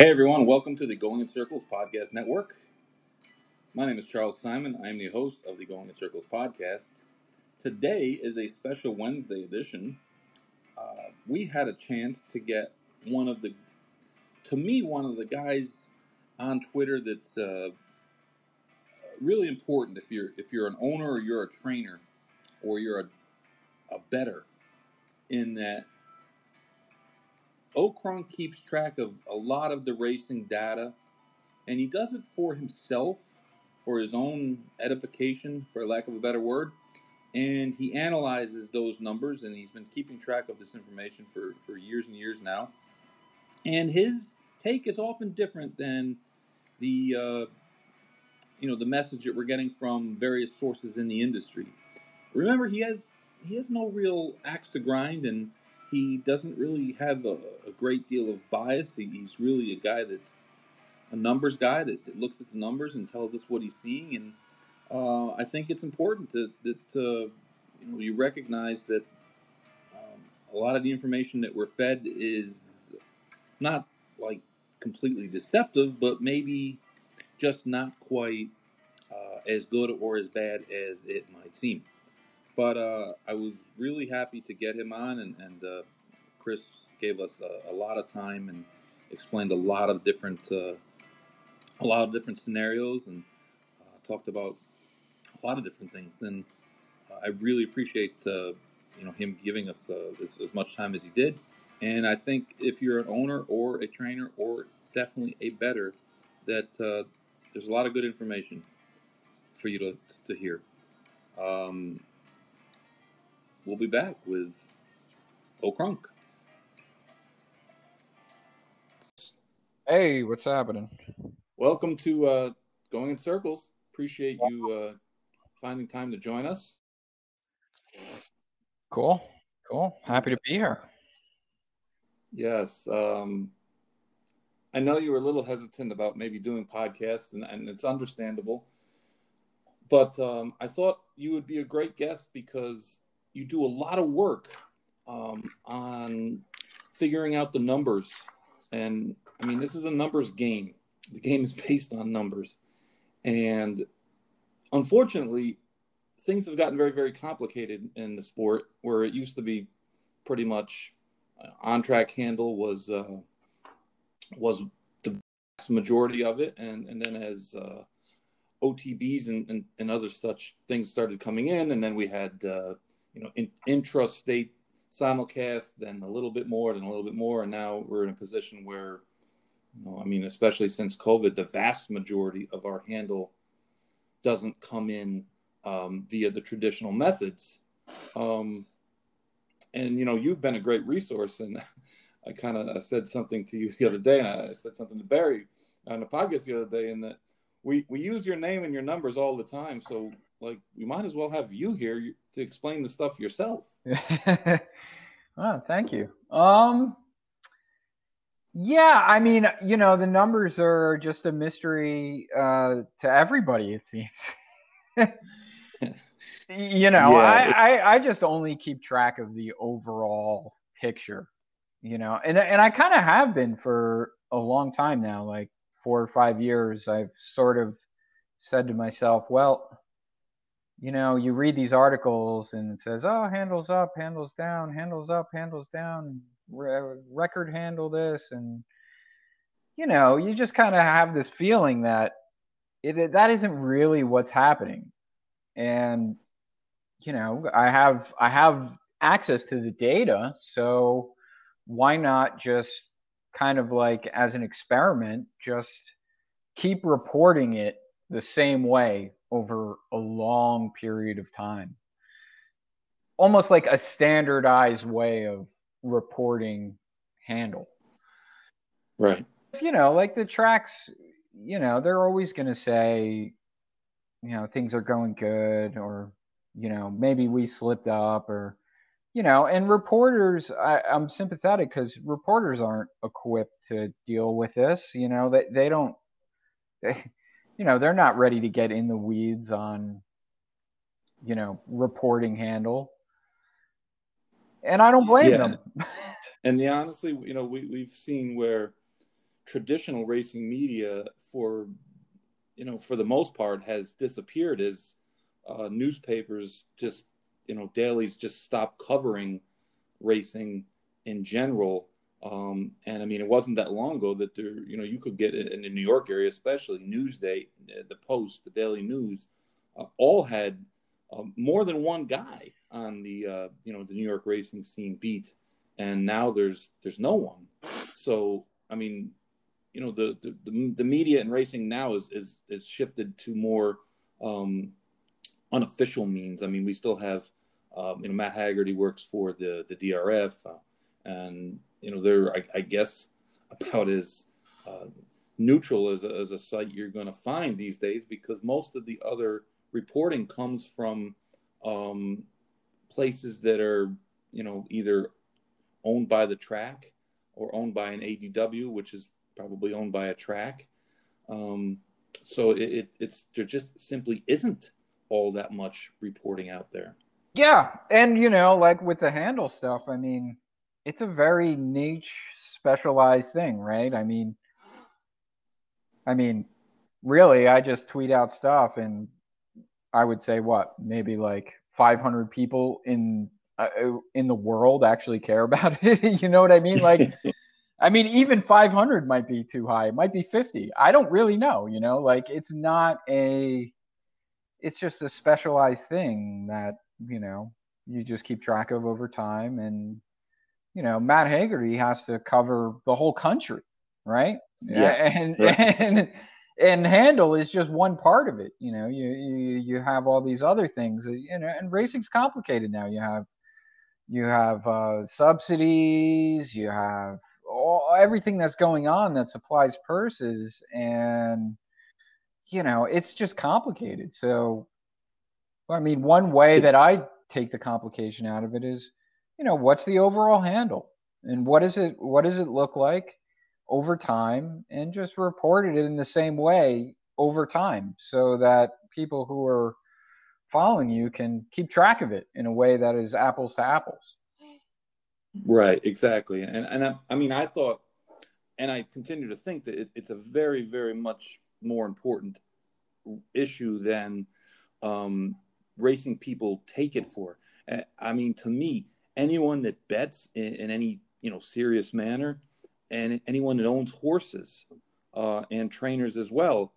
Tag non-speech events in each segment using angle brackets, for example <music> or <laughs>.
Hey everyone, welcome to the Going in Circles Podcast Network. My name is Charles Simon. I am the host of the Going in Circles podcasts. Today is a special Wednesday edition. Uh, we had a chance to get one of the, to me, one of the guys on Twitter that's uh, really important if you're if you're an owner or you're a trainer or you're a, a better in that O'Crunk keeps track of a lot of the racing data, and he does it for himself, for his own edification, for lack of a better word. And he analyzes those numbers, and he's been keeping track of this information for, for years and years now. And his take is often different than the uh, you know the message that we're getting from various sources in the industry. Remember, he has he has no real axe to grind, and he doesn't really have a, a great deal of bias. He, he's really a guy that's a numbers guy that, that, looks at the numbers and tells us what he's seeing. And uh, I think it's important to, that uh, you know you recognize that um, a lot of the information that we're fed is not like completely deceptive, but maybe just not quite uh, as good or as bad as it might seem. But uh, I was really happy to get him on, and, and uh, Chris gave us a, a, lot of time and explained a lot of different uh, a lot of different scenarios and uh, talked about a lot of different things. And uh, I really appreciate uh, you know him giving us as, as much time as he did. And I think if you're an owner or a trainer or definitely a better, that there's a lot of good information for you to, to hear. Um, we'll be back with O'Crunk. Hey, what's happening? Welcome to uh, Going in Circles. Appreciate you uh, finding time to join us. Cool, cool. Happy to be here. Yes. Um, I know you were a little hesitant about maybe doing podcasts, and, and it's understandable. But um, I thought you would be a great guest because you do a lot of work um, on figuring out the numbers. And I mean, this is a numbers game. The game is <laughs> based on numbers. And unfortunately, things have gotten very, very complicated in the sport where it used to be pretty much uh, on track handle was uh, was the majority of it. And, and then as uh, OTBs and, and, and, other such things started coming in, and then we had uh, you know, in, intrastate simulcast, then a little bit more, then a little bit more, and now we're in a position where, you know, I mean, especially since COVID, the vast majority of our handle doesn't come in um, via the traditional methods. Um, and you know, you've been a great resource, and <laughs> I kind of said something to you the other day, and I said something to Barry on the podcast the other day, and that we we use your name and your numbers all the time, so like we might as well have you here to explain the stuff yourself. <laughs> oh, thank you. Um, yeah, I mean, you know, the numbers are just a mystery uh, to everybody. It seems. <laughs> you know, yeah, I. I I just only keep track of the overall picture. You know, and and I kind of have been for a long time now, like four or five years. I've sort of said to myself, well you know, you read these articles and it says, oh, handles up, handles down, handles up, handles down, re- record handle this. And, you know, you just kind of have this feeling that it, that isn't really what's happening. And, you know, I have, I have access to the data. So why not just kind of like as an experiment, just keep reporting it the same way over a long period of time. Almost like a standardized way of reporting handle. Right. You know, like the tracks, you know, they're always going to say, you know, things are going good or, you know, maybe we slipped up or, you know, and reporters, I, am sympathetic because reporters aren't equipped to deal with this. You know, they, they don't, they, <laughs> you know, they're not ready to get in the weeds on, you know, reporting handle. And I don't blame yeah. them. <laughs> and the honestly, you know, we, we've seen where traditional racing media for you know for the most part has disappeared as uh, newspapers just you know dailies just stopped covering racing in general um, and I mean, it wasn't that long ago that there, you know, you could get in the New York area, especially Newsday, the Post, the Daily News, uh, all had uh, more than one guy on the, uh, you know, the New York racing scene beat, and now there's there's no one. So I mean, you know, the the, the media and racing now is is is shifted to more um, unofficial means. I mean, we still have, um, you know, Matt Hegarty works for the the DRF, uh, and you know they're I, I guess about as uh, neutral as a, as a site you're going to find these days because most of the other reporting comes from um, places that are you know either owned by the track or owned by an ADW, which is probably owned by a track. Um, so it, it, it's there just simply isn't all that much reporting out there. Yeah, and you know, like with the handle stuff, I mean, it's a very niche specialized thing, right? I mean I mean, really I just tweet out stuff and I would say what, maybe like 500 people in uh, in the world actually care <laughs> about it. <laughs> you know what I mean? Like <laughs> I mean, even 500 might be too high. It might be 50. I don't really know, you know, like it's not a, it's just a specialized thing that, you know, you just keep track of over time. And you know, Matt Hegarty has to cover the whole country, right? Yeah. <laughs> And right. and and handle is just one part of it. You know, you you you have all these other things. You know, and racing's complicated now. You have you have uh, subsidies. You have all, everything that's going on that supplies purses, and you know, it's just complicated. So, I mean, one way that I take the complication out of it is you know, what's the overall handle and what is it what does it look like over time and just report it in the same way over time so that people who are following you can keep track of it in a way that is apples to apples. Right, exactly. And and I, I mean I thought and I continue to think that it, it's a very very much more important issue than um, racing people take it for. I mean, to me, anyone that bets in, in any you know serious manner, and anyone that owns horses uh, and trainers as well,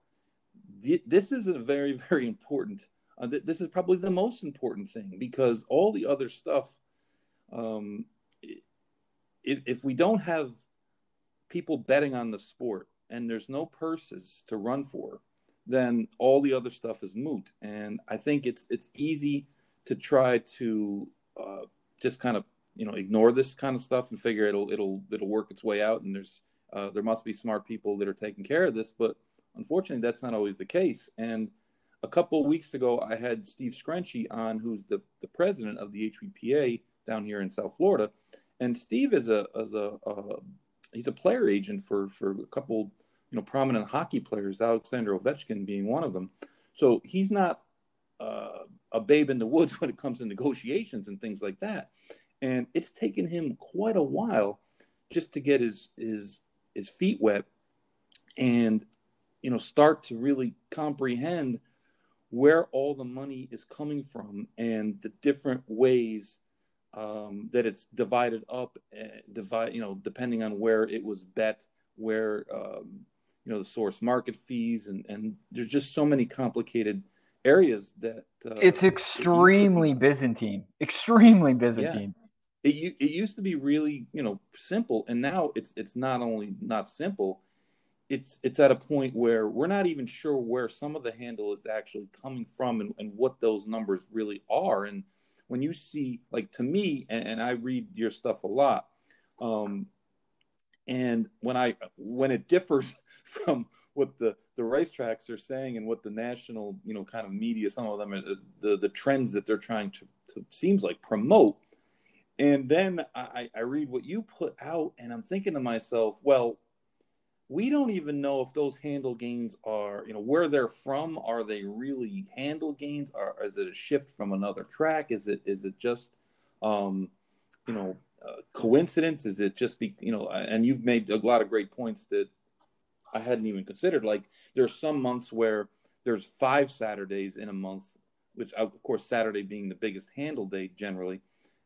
th- this is a very very important. Uh, th- this is probably the most important thing because all the other stuff. Um, if, if we don't have people betting on the sport and there's no purses to run for, then all the other stuff is moot. And I think it's it's easy to try to uh, just kind of you know ignore this kind of stuff and figure it'll it'll it'll work its way out. And there's uh, there must be smart people that are taking care of this but unfortunately that's not always the case. And a couple weeks ago i had steve Screnci on who's the, the president of the HBPA down here in south florida. And steve is a as a uh, he's a player agent for for a couple you know prominent hockey players alexander ovechkin being one of them. So he's not uh, a babe in the woods <laughs> when it comes to negotiations and things like that. And it's taken him quite a while just to get his his his feet wet and you know start to really comprehend where all the money is coming from and the different ways um, that it's divided up, uh, divide you know depending on where it was bet, where um, you know the source market fees, and and there's just so many complicated areas that uh, it's extremely it Byzantine, extremely Byzantine. Yeah. It it used to be really you know simple, and now it's it's not only not simple, it's it's at a point where we're not even sure where some of the handle is actually coming from and, and what those numbers really are. And when you see like to me, and, and I read your stuff a lot, um, and when I when it differs <laughs> from what the the racetracks are saying and what the national you know kind of media some of them are the the trends that they're trying to, to seems like promote. And then I, I read what you put out and i'm thinking to myself well we don't even know if those handle gains are you know where they're from. Are they really handle gains? Or is it a shift from another track? Is it is it just um you know uh, coincidence? Is it just be you know and you've made a lot of great points that I hadn't even considered. Like there's some months where there's five Saturdays in a month, which of course Saturday being the biggest handle date generally,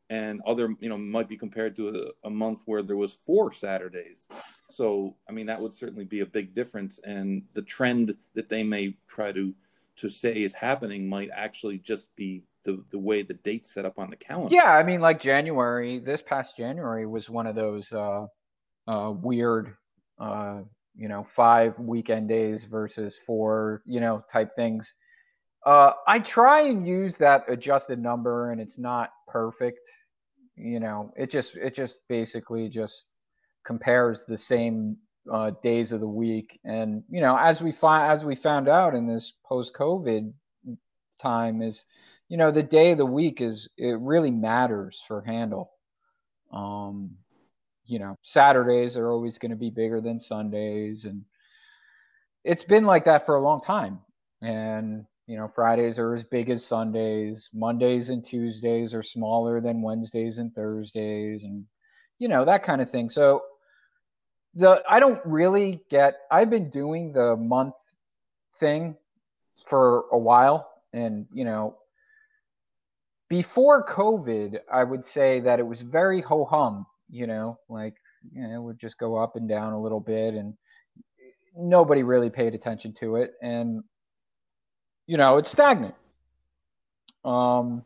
and other you know might be compared to a, a month where there was four Saturdays. So I mean that would certainly be a big difference, and the trend that they may try to to say is happening might actually just be the the way the date's set up on the calendar. Yeah, I mean, like January, this past January was one of those uh, uh, weird, uh, you know, five weekend days versus four, you know, type things. Uh, I try and use that adjusted number, and it's not perfect. You know, it just it just basically just compares the same uh, days of the week, and you know, as we find as we found out in this post COVID time is you know the day of the week is it really matters for handle um you know saturdays are always going to be bigger than sundays and it's been like that for a long time. And you know fridays are as big as sundays. Mondays and tuesdays are smaller than wednesdays and thursdays and you know that kind of thing. So the i don't really get i've been doing the month thing for a while and you know before COVID, I would say that it was very ho hum, you know, like, you know, it would just go up and down a little bit and nobody really paid attention to it. And, you know, it's stagnant. Um,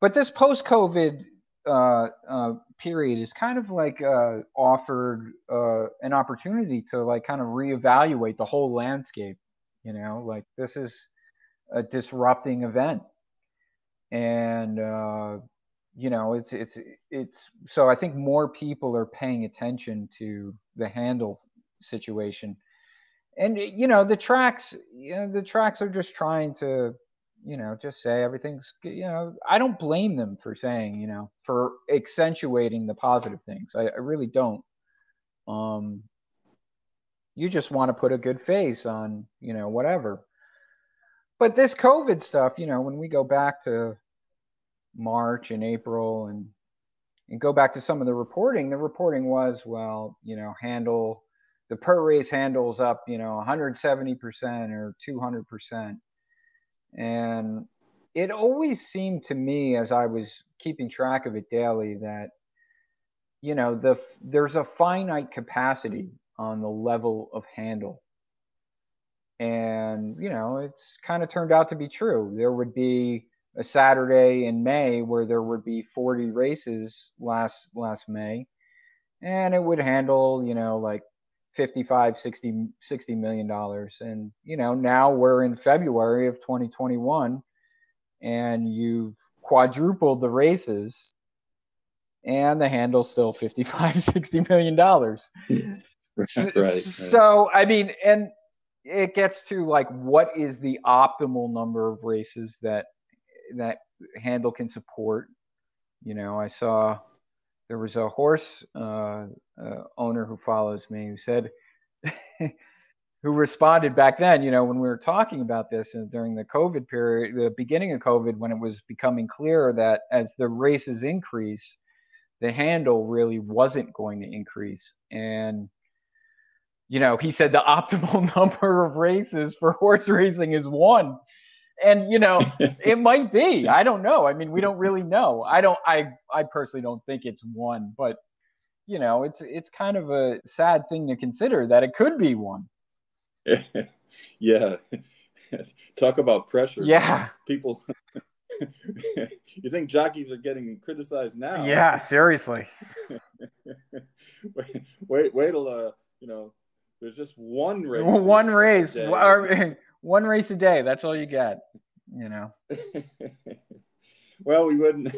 but this post COVID uh, uh, period is kind of like uh, offered uh, an opportunity to like kind of reevaluate the whole landscape. You know, like this is a disrupting event and uh, you know it's it's it's so i think more people are paying attention to the handle situation. And you know the tracks you know the tracks are just trying to you know just say everything's you know i don't blame them for saying you know for accentuating the positive things. I, I really don't. Um you just want to put a good face on you know whatever. But this COVID stuff, you know, when we go back to March and April and and go back to some of the reporting, the reporting was, well, you know, handle the per race handles up, you know, 170% or 200%. And it always seemed to me as I was keeping track of it daily that you know, the there's a finite capacity on the level of handle and, you know, it's kind of turned out to be true. There would be a Saturday in May where there would be 40 races last last May. And it would handle, you know, like 55 60 60 million dollars. And you know now we're in February of 2021 and you've quadrupled the races and the handle's still 55 <laughs> 60 million dollars. <laughs> Right, right, so i mean and it gets to like what is the optimal number of races that that handle can support. You know, I saw there was a horse uh, uh, owner who follows me who said, <laughs> who responded back then, you know, when we were talking about this and during the COVID period, the beginning of COVID, when it was becoming clear that as the races increase, the handle really wasn't going to increase. And you know, he said the <laughs> optimal number of races for horse racing is one. And you know, <laughs> it might be. I don't know. I mean, we don't really know. I don't I I personally don't think it's one, but you know, it's it's kind of a sad thing to consider that it could be one. <laughs> yeah. <laughs> Talk about pressure. Yeah. People you think jockeys are getting criticized now? Yeah, seriously. wait, wait, wait till uh, you know, there's just one race. One race. One race a day. That's all you get. You know. <laughs> well, we wouldn't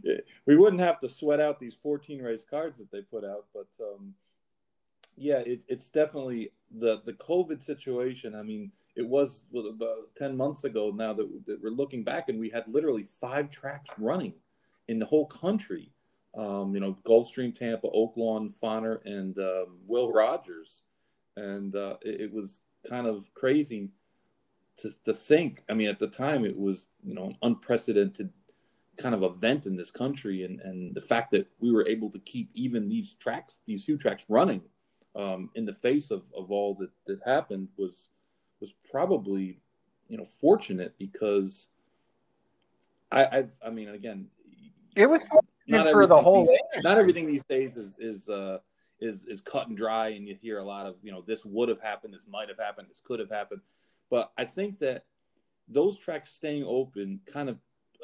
<laughs> we wouldn't have to sweat out these 14 race cards that they put out, but um, yeah, it, it's definitely the the COVID situation. I mean, it was about 10 months ago now that, that we're looking back, and we had literally five tracks running in the whole country. Um, you know, Gulfstream, Tampa, Oaklawn, Fonner, and um, Will Rogers and uh, it, it, was kind of crazy to, to think. I mean, at the time, it was you know an unprecedented kind of event in this country, and and the fact that we were able to keep even these tracks, these few tracks running, um, in the face of, of all that, that happened was was probably you know fortunate because I I've, I mean again it was not for the whole these, not everything these days is is uh is is cut and dry and you hear a lot of you know this would have happened this might have happened this could have happened but I think that those tracks staying open kind of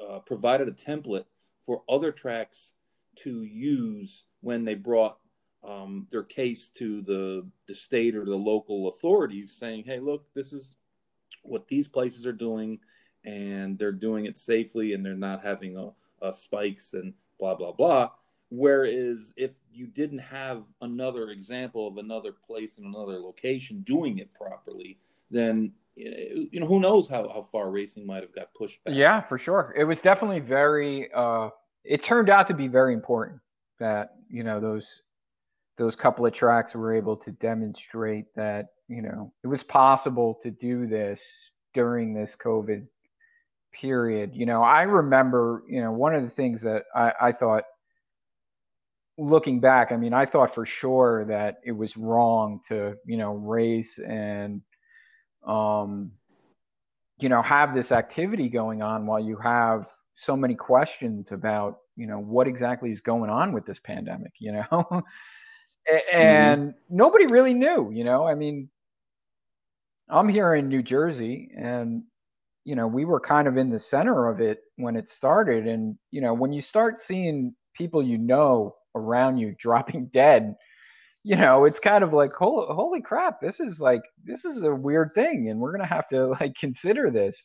uh, provided a template for other tracks to use when they brought um, their case to the the state or the local authorities, saying, "Hey, look, this is what these places are doing, and they're doing it safely, and they're not having a, a spikes and blah blah blah." Whereas if you didn't have another example of another place in another location doing it properly, then you know who knows how, how far racing might have got pushed back. Yeah, for sure. It was definitely very. Uh, it turned out to be very important that you know those those couple of tracks were able to demonstrate that you know it was possible to do this during this COVID period. You know, I remember you know one of the things that I, I thought looking back, I mean, I thought for sure that it was wrong to, you know, race and, um, you know, have this activity going on while you have so many questions about, you know, what exactly is going on with this pandemic, you know? <laughs> and mm-hmm. nobody really knew, you know. I mean, I'm here in New Jersey and you know, we were kind of in the center of it when it started and you know, when you start seeing people you know around you dropping <laughs> dead, you know, it's kind of like holy, holy crap, this is like this is a weird thing and we're going to have to like consider this.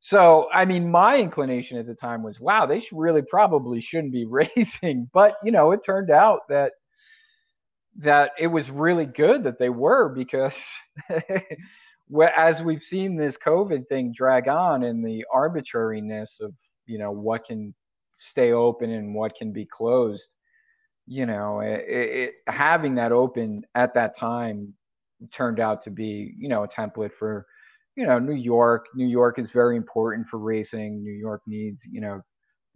So, I mean, my inclination at the time was, wow, they should really probably shouldn't be <laughs> racing, but you know, it turned out that that it was really good that they were because <laughs> as we've seen this COVID thing drag on and the arbitrariness of you know what can stay open and what can be closed, you know, it, it, having that open at that time turned out to be you know a template for you know New York. New York is very important for racing. New York needs you know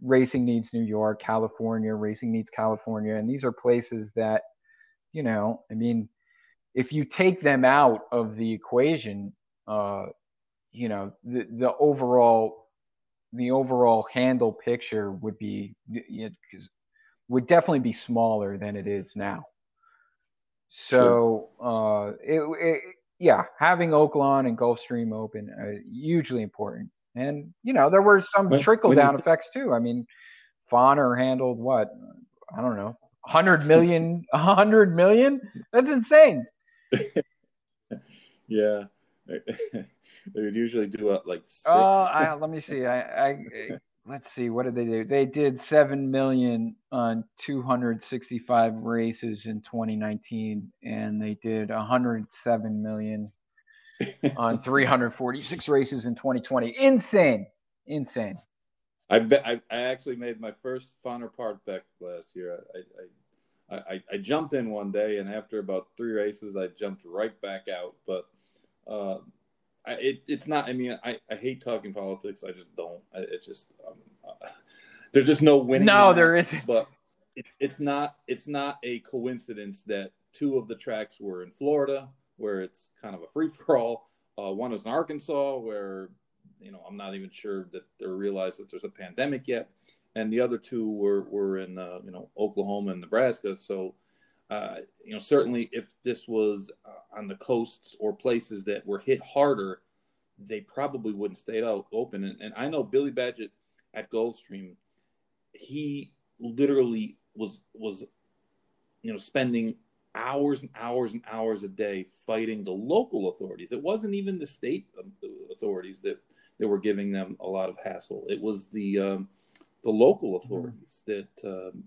racing needs New York. California racing needs California, and these are places that you know, I mean, if you take them out of the equation, uh, you know, the, the overall the overall handle picture would be you know, would definitely be smaller than it is now. So sure. uh, it, it, yeah, having Oaklawn and Gulfstream open uh, hugely important. And you know, there were some trickle down effects too. I mean, Fonner handled what I don't know, hundred million, <laughs> a hundred million. That's insane. <laughs> yeah, <laughs> they would usually do it like. Six. Oh, let me see. I, I let's see. What did they do? They did seven million on two hundred sixty-five races in 2019, and they did 107 million <laughs> on 346 races in 2020. Insane, insane. I bet I, I actually made my first Fonner Park bet last year. I, I, I, I, jumped in one day, and after about three races, I jumped right back out. But uh, I, it, it's not. I mean, I, I hate talking politics. I just don't. I, it just um, uh, there's just no winning. No, there isn't. But it, it's not. It's not a coincidence that two of the tracks were in Florida, where it's kind of a free for all. Uh, one is in Arkansas, where you know, I'm not even sure that they realized that there's a pandemic yet. And the other two were, were in, uh, you know, Oklahoma and Nebraska. So, uh, you know, certainly if this was uh, on the coasts or places that were hit harder, they probably wouldn't stay out open. And, and I know Billy Badgett at Gulfstream, he literally was was you know spending hours and hours and hours a day fighting the local authorities. It wasn't even the state um, authorities that that were giving them a lot of hassle. It was the um, the local mm-hmm. authorities mm-hmm. that um,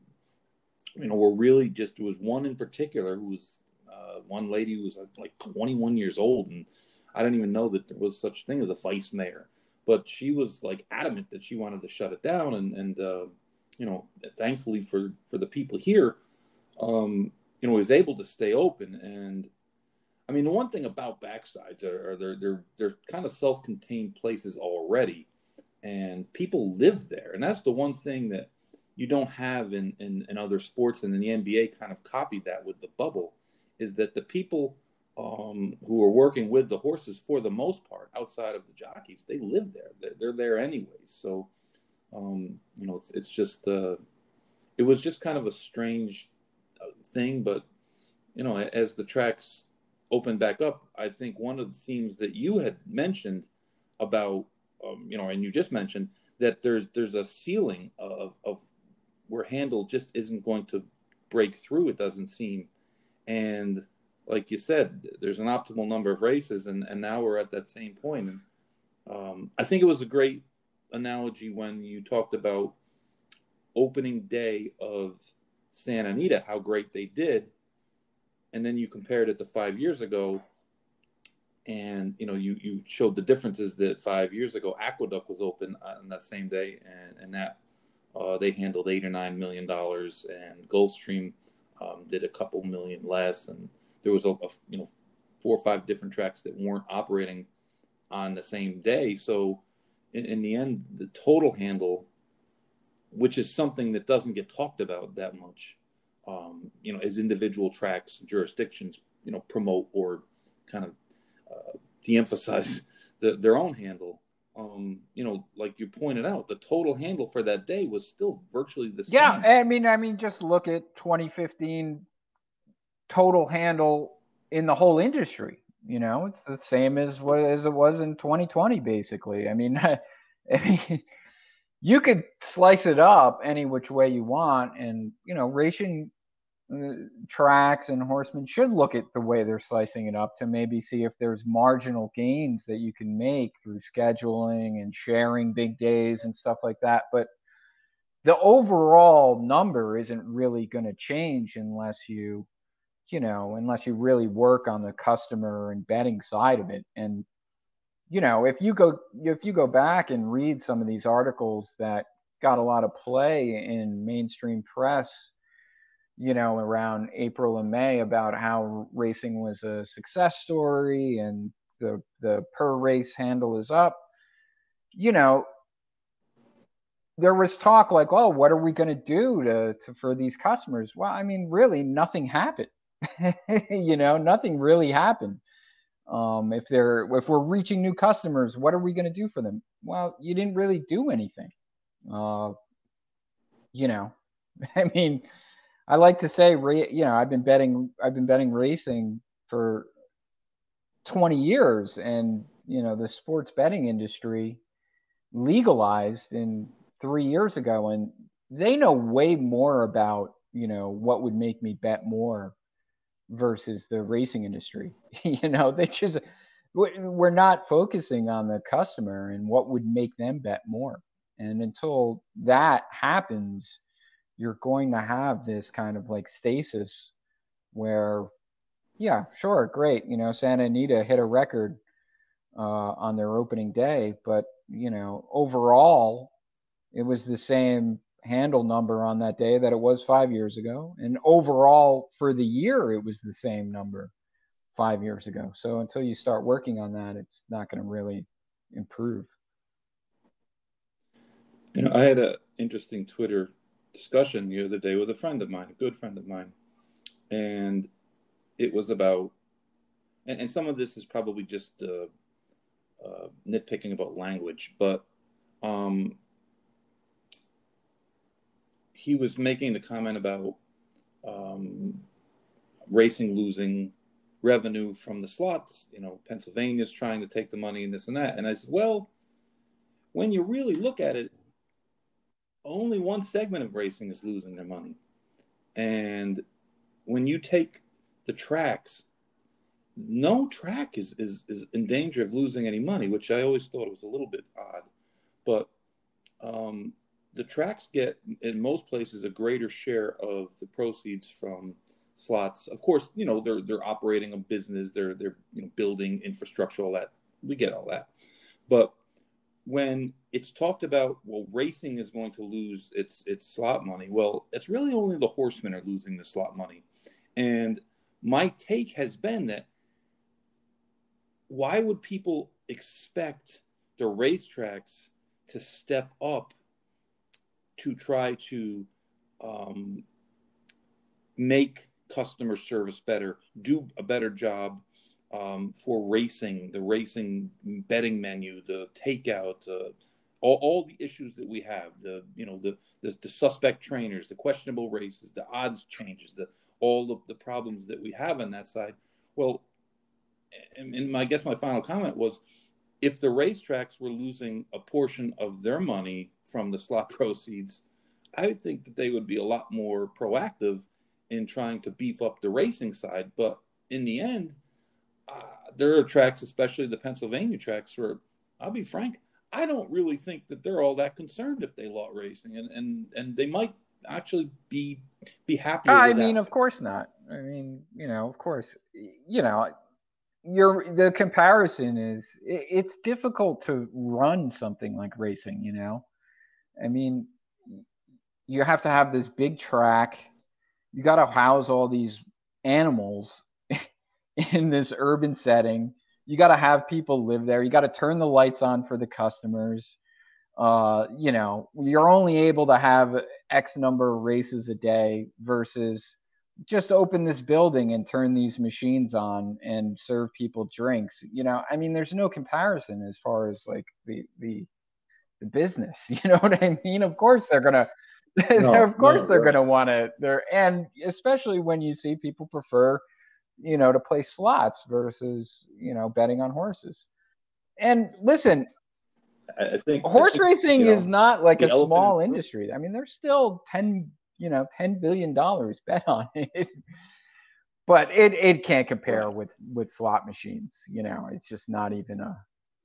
you know were really just. There was one in particular who was uh, one lady who was like 21 years old, and I didn't even know that there was such thing as a vice mayor. But she was like adamant that she wanted to shut it down, and and uh, you know, thankfully for for the people here, um, you know, was able to stay open and I mean, the one thing about backsides are, are they're they're they're kind of self-contained places already, and people live there, and that's the one thing that you don't have in, in, in other sports and in the NBA kind of copied that with the bubble is that the people um, who are working with the horses, for the most part, outside of the jockeys, they live there. They're, they're there anyways. So, um, you know, it's, it's just, uh, it was just kind of a strange uh, thing. But, you know, as the tracks opened back up, I think one of the themes that you had mentioned about, um, you know, and you just mentioned that there's there's a ceiling of, of where handle just isn't going to break through. It doesn't seem, and like you said, there's an optimal number of races, and, and now we're at that same point. And um, I think it was a great analogy when you talked about opening day of Santa Anita, how great they did, and then you compared it to five years ago, and you know you you showed the differences that five years ago Aqueduct was open on that same day, and and that uh, they handled eight or nine million dollars, and Gulfstream um, did a couple million less, and there was a, a, you know four or five different tracks that weren't operating on the same day. So in, in the end, the total handle, which is something that doesn't get talked about that much, um, you know, as individual tracks, jurisdictions, you know, promote or kind of uh, de-emphasize <laughs> the, their own handle. Um, you know, like you pointed out, the total handle for that day was still virtually the same. Yeah, I mean, I mean, just look at 2015 total handle in the whole industry. You know, it's the same as what as it was in 2020, basically. I mean, <laughs> I mean, you could slice it up any which way you want, and you know, racing tracks and horsemen should look at the way they're slicing it up to maybe see if there's marginal gains that you can make through scheduling and sharing big days and stuff like that. But the overall number isn't really going to change unless you you know, unless you really work on the customer and betting side of it. And, you know, if you go if you go back and read some of these articles that got a lot of play in mainstream press, you know, around April and May about how racing was a success story and the the per race handle is up, you know, there was talk like, oh, what are we going to do to, to for these customers? Well, I mean, really, nothing happened. <laughs> you know, nothing really happened. Um, if they're if we're reaching new customers, what are we going to do for them? Well, you didn't really do anything. Uh, you know, <laughs> I mean, I like to say, you know, I've been betting, I've been betting racing for 20 years, and you know, the sports betting industry legalized in three years ago, and they know way more about you know what would make me bet more versus the racing industry. <laughs> you know, they just we're not focusing on the customer and what would make them bet more. And until that happens, you're going to have this kind of like stasis where, yeah, sure, great. You know, Santa Anita hit a record uh, on their opening day, but, you know, overall, it was the same handle number on that day that it was five years ago. And overall, for the year, it was the same number five years ago. So until you start working on that, it's not going to really improve. You know, I had an interesting Twitter discussion the other day with a friend of mine, a good friend of mine, and it was about, and, and some of this is probably just uh, uh, nitpicking about language, but um, he was making the comment about um, racing losing revenue from the slots. You know, Pennsylvania's trying to take the money and this and that. And I said, well, when you really look at it, only one segment of racing is losing their money. And when you take the tracks, no track is, is, is in danger of losing any money, which I always thought was a little bit odd. But um, the tracks get in most places a greater share of the proceeds from slots. Of course, you know they're they're operating a business, they're they're you know building infrastructure, all that. We get all that, but when it's talked about, well, racing is going to lose its its slot money. Well, it's really only the horsemen are losing the slot money, and my take has been that why would people expect the racetracks to step up to try to um, make customer service better, do a better job um, for racing, the racing betting menu, the takeout, uh, all, all the issues that we have, the you know the, the, the suspect trainers, the questionable races, the odds changes, the all of the problems that we have on that side. Well, and, and my, I guess my final comment was, if the racetracks were losing a portion of their money from the slot <laughs> proceeds, I would think that they would be a lot more proactive in trying to beef up the racing side. But in the end, uh, there are tracks, especially the Pennsylvania tracks, where I'll be frank, I don't really think that they're all that concerned if they lot racing, and and and they might actually be be happy. I mean, that. of course not. I mean, you know, of course, you know, your the comparison is it, it's difficult to run something like racing. You know, I mean, you have to have this big track. You got to house all these animals <laughs> in this urban setting. You got to have people live there. You got to turn the lights on for the customers. Uh, you know, you're only able to have X number of races a day versus just open this building and turn these machines on and serve people drinks. You know, I mean, there's no comparison as far as like the the the business. <laughs> You know what I mean? Of course they're gonna. <laughs> No, of course no, they're right. gonna want to. They're and especially when you see people prefer you know, to play slots versus, you know, betting on horses. And listen, I think horse I think, racing you know, is not like a small industry. I mean, there's still 10, you know, 10 billion dollars bet on <laughs> it. but it it can't compare with with slot machines, you know. It's just not even a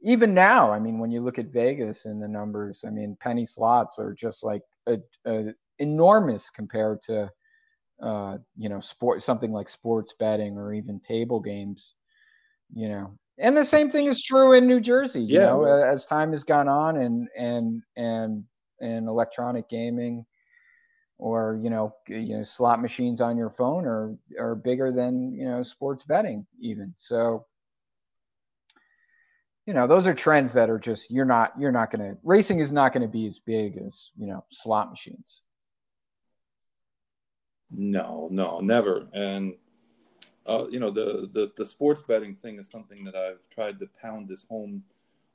even now, I mean, when you look at Vegas and the numbers, I mean, penny slots are just like a, a enormous compared to uh, you know, sport something like sports betting or even table games, you know. And the same thing is true in New Jersey, you yeah, know, as time has gone on and and and and electronic gaming or you know you know slot machines on your phone are are bigger than you know sports betting even. So you know those are trends that are just you're not you're not going to racing is not going to be as big as you know slot machines no, no, never. And uh, you know, the, the the sports betting thing is something that I've tried to pound this home.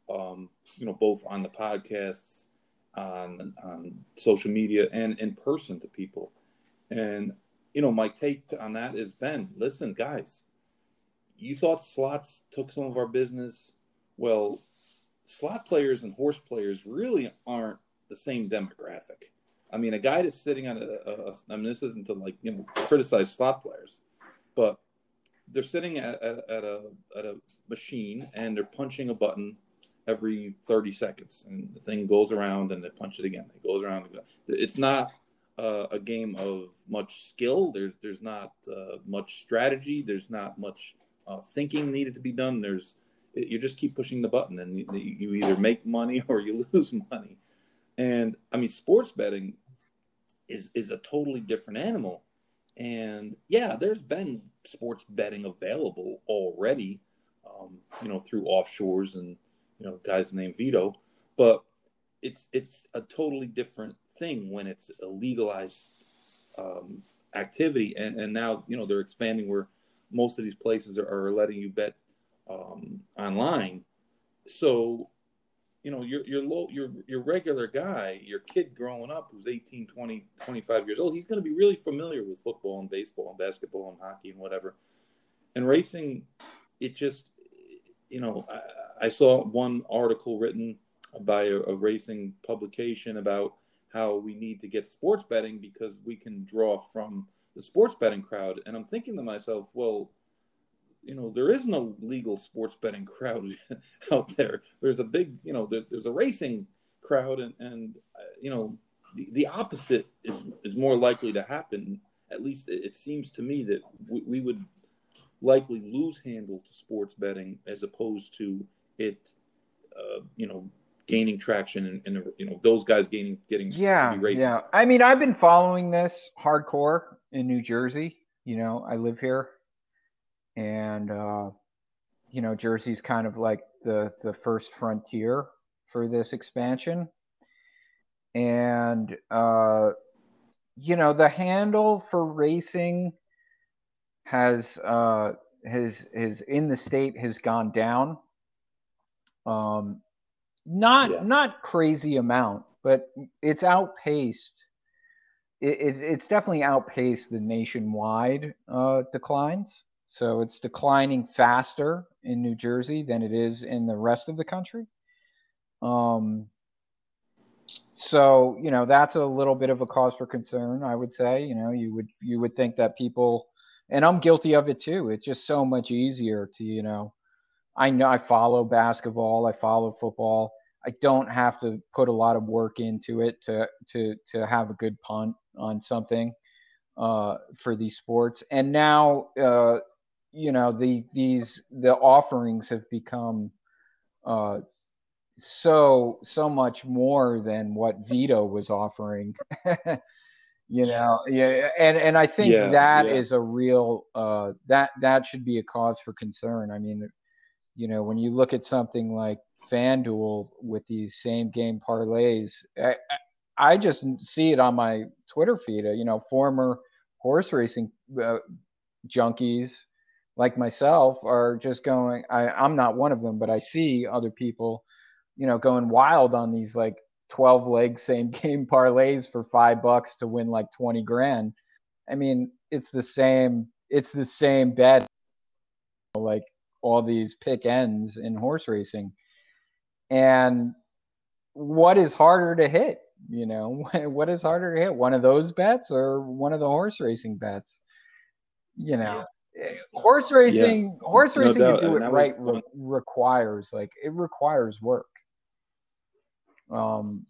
Um, you know, both on the podcasts, on on social media, and in person to people. And you know, my take on that is Ben. Listen, guys, you thought slots took some of our business. Well, slot players and horse players really aren't the same demographic. I mean, a guy that's sitting on a, a, a I mean, this isn't to like you know criticize slot players, but they're sitting at, at, at, a at a machine and they're punching a button every 30 seconds, and the thing goes around and they punch it again. It goes around. It's not uh, a game of much skill. There's there's not uh, much strategy. There's not much uh, thinking needed to be done. There's you just keep pushing the button, and you, you either make money <laughs> or you lose money. And I mean, sports betting is is a totally different animal. And yeah, there's been sports betting available already, um, you know, through offshores and you know guys named Vito, but it's it's a totally different thing when it's a legalized um, activity. And and now you know they're expanding where most of these places are, are letting you bet um, online. So you know your your low your your regular guy your kid growing up who's 18 20 25 years old he's going to be really familiar with football and baseball and basketball and hockey and whatever. And racing it just you know i, I saw one article written by a, a racing publication about how we need to get sports betting because we can draw from the sports betting crowd. And i'm thinking to myself well you know there is no legal sports betting crowd <laughs> out there. There's a big you know there, there's a racing crowd and and uh, you know the, the opposite is is more likely to happen. At least it, seems to me that we, we would likely lose handle to sports betting as opposed to it uh, you know gaining traction and, and, you know those guys gaining getting yeah yeah. i mean i've been following this hardcore in new jersey. You know i live here and uh, you know Jersey's kind of like the the first frontier for this expansion, and uh, you know the handle for racing has uh, his his in the state has gone down. Um, not yeah. not crazy amount, but it's outpaced. It, it's it's definitely outpaced the nationwide uh, declines. So it's declining faster in New Jersey than it is in the rest of the country. Um, so you know that's a little bit of a cause for concern. I would say you know you would you would think that people, and I'm guilty of it too. It's just so much easier to you know. I know I follow basketball. I follow football. I don't have to put a lot of work into it to to to have a good punt on something uh, for these sports. And now uh, you know the these the offerings have become uh, so so much more than what Vito was offering. <laughs> you know, yeah, and and I think yeah, that yeah. is a real uh, that that should be a cause for concern. I mean, you know, when you look at something like FanDuel with these same game parlays, I, I just see it on my Twitter feed. You know, former horse racing uh, junkies like myself are just going I, i'm not one of them but i see other people you know going wild on these like 12 leg <laughs> same game parlays for five bucks to win like 20 grand. I mean it's the same it's the same bet like all these pick ends in horse racing. And what is harder to hit you know? <laughs> What is harder to hit one of those bets or one of the horse racing bets? You know horse racing yeah. horse racing no to do it right re- requires like it requires work. Um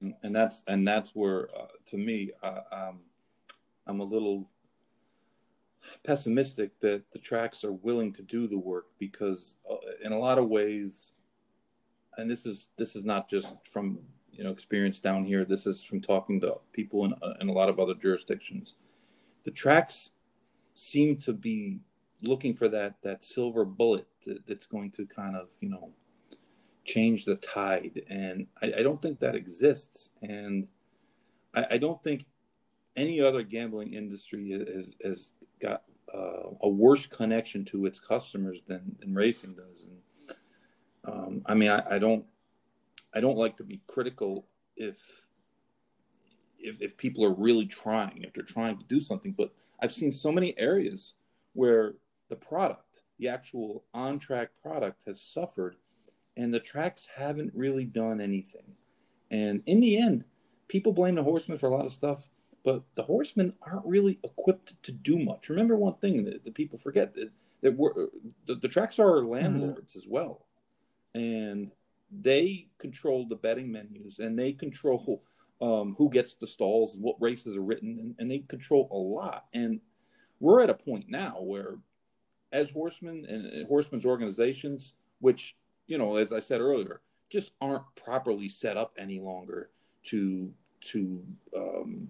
and, and that's and that's where uh, to me uh, um, i'm a little pessimistic that the tracks are willing to do the work because uh, in a lot of ways and this is this is not just from you know experience down here. This is from talking to people in, uh, in a lot of other jurisdictions. The tracks seem to be looking for that that silver bullet that, that's going to kind of you know change the tide and I, I don't think that exists and I, I, don't think any other gambling industry has, has got uh, a worse connection to its customers than, than racing does and um, I mean I, I don't I don't like to be critical if if, if people are really trying, if they're trying to do something. But I've seen so many areas where the product, the actual on track product, has suffered, and the tracks haven't really done anything. And in the end, people blame the horsemen for a lot of stuff, but the horsemen aren't really equipped to do much. Remember one thing that, that people forget that, that we're, the, the tracks are mm-hmm. landlords mm-hmm. as well. And they control the betting menus and they control um, who gets the stalls, what races are written, and, and, they control a lot. And we're at a point now where, as horsemen and, and horsemen's organizations, which you know, as I said earlier, just aren't properly set up any longer to to um,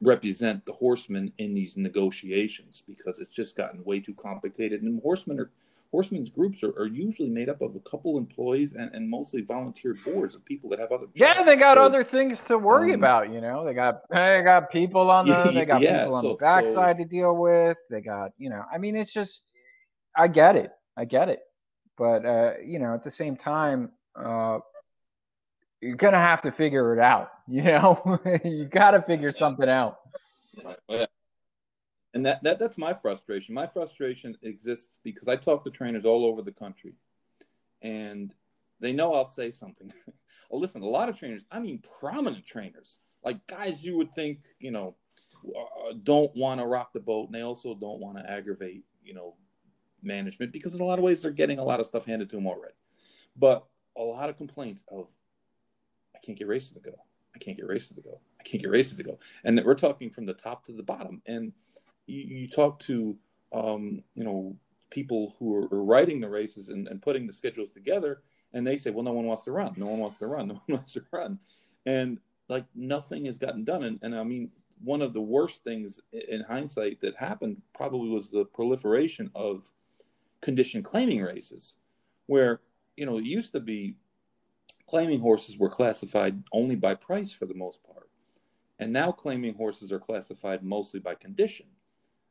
represent the horsemen in these negotiations because it's just gotten way too complicated. And horsemen are horsemen's groups are, are usually made up of a couple employees and, and mostly volunteer boards of people that have other jobs. yeah they got so, other things to worry um, about you know? They got they got people on the <laughs> they got yeah, people on so, the backside so, to deal with. They got you know i mean it's just i get it. I get it. But uh you know at the same time uh you're gonna have to figure it out <laughs> you know? You gotta figure something out. Yeah and that, that that's my frustration. My frustration exists because i talk to trainers all over the country and they know i'll say something. Well <laughs> listen a lot of trainers i mean prominent trainers like guys you would think you know uh, don't want to rock the boat and they also don't want to aggravate you know management because in a lot of ways they're getting a lot of stuff handed to them already. But a lot of complaints of i can't get races to go. I can't get races to go. I can't get races to go. And we're talking from the top to the bottom. And you, you talk to um, you know people who are, are writing the races and, and, putting the schedules together, and they say, well, no one wants to run, no one wants to run, <laughs> no one wants to run, and like nothing has gotten done. And, and I mean, one of the worst things in hindsight that happened probably was the proliferation of condition claiming races, where you know it used to be claiming horses were classified only by price for the most part, and now claiming horses are classified mostly by condition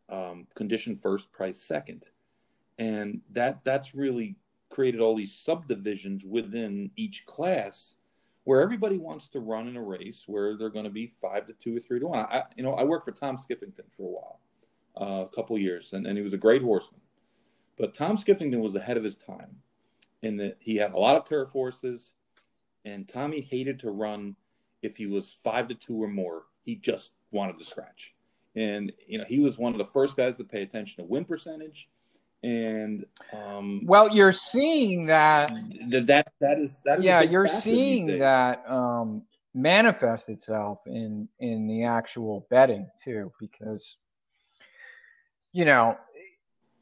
um, condition first, price second, and that that's really created all these subdivisions within each class where everybody wants to run in a race where they're going to be five to two or three to one. I, you know, I worked for Tom Skiffington for a while, uh, a couple years, and, and he was a great horseman. But Tom Skiffington was ahead of his time in that he had a lot of turf horses, and Tommy hated to run if he was five to two or more. He just wanted to scratch. And, you know, he was one of the first guys to pay attention to win percentage. And um, well, you're seeing that th- that that is that is yeah, you're seeing that um, manifest itself in in the actual betting too, because you know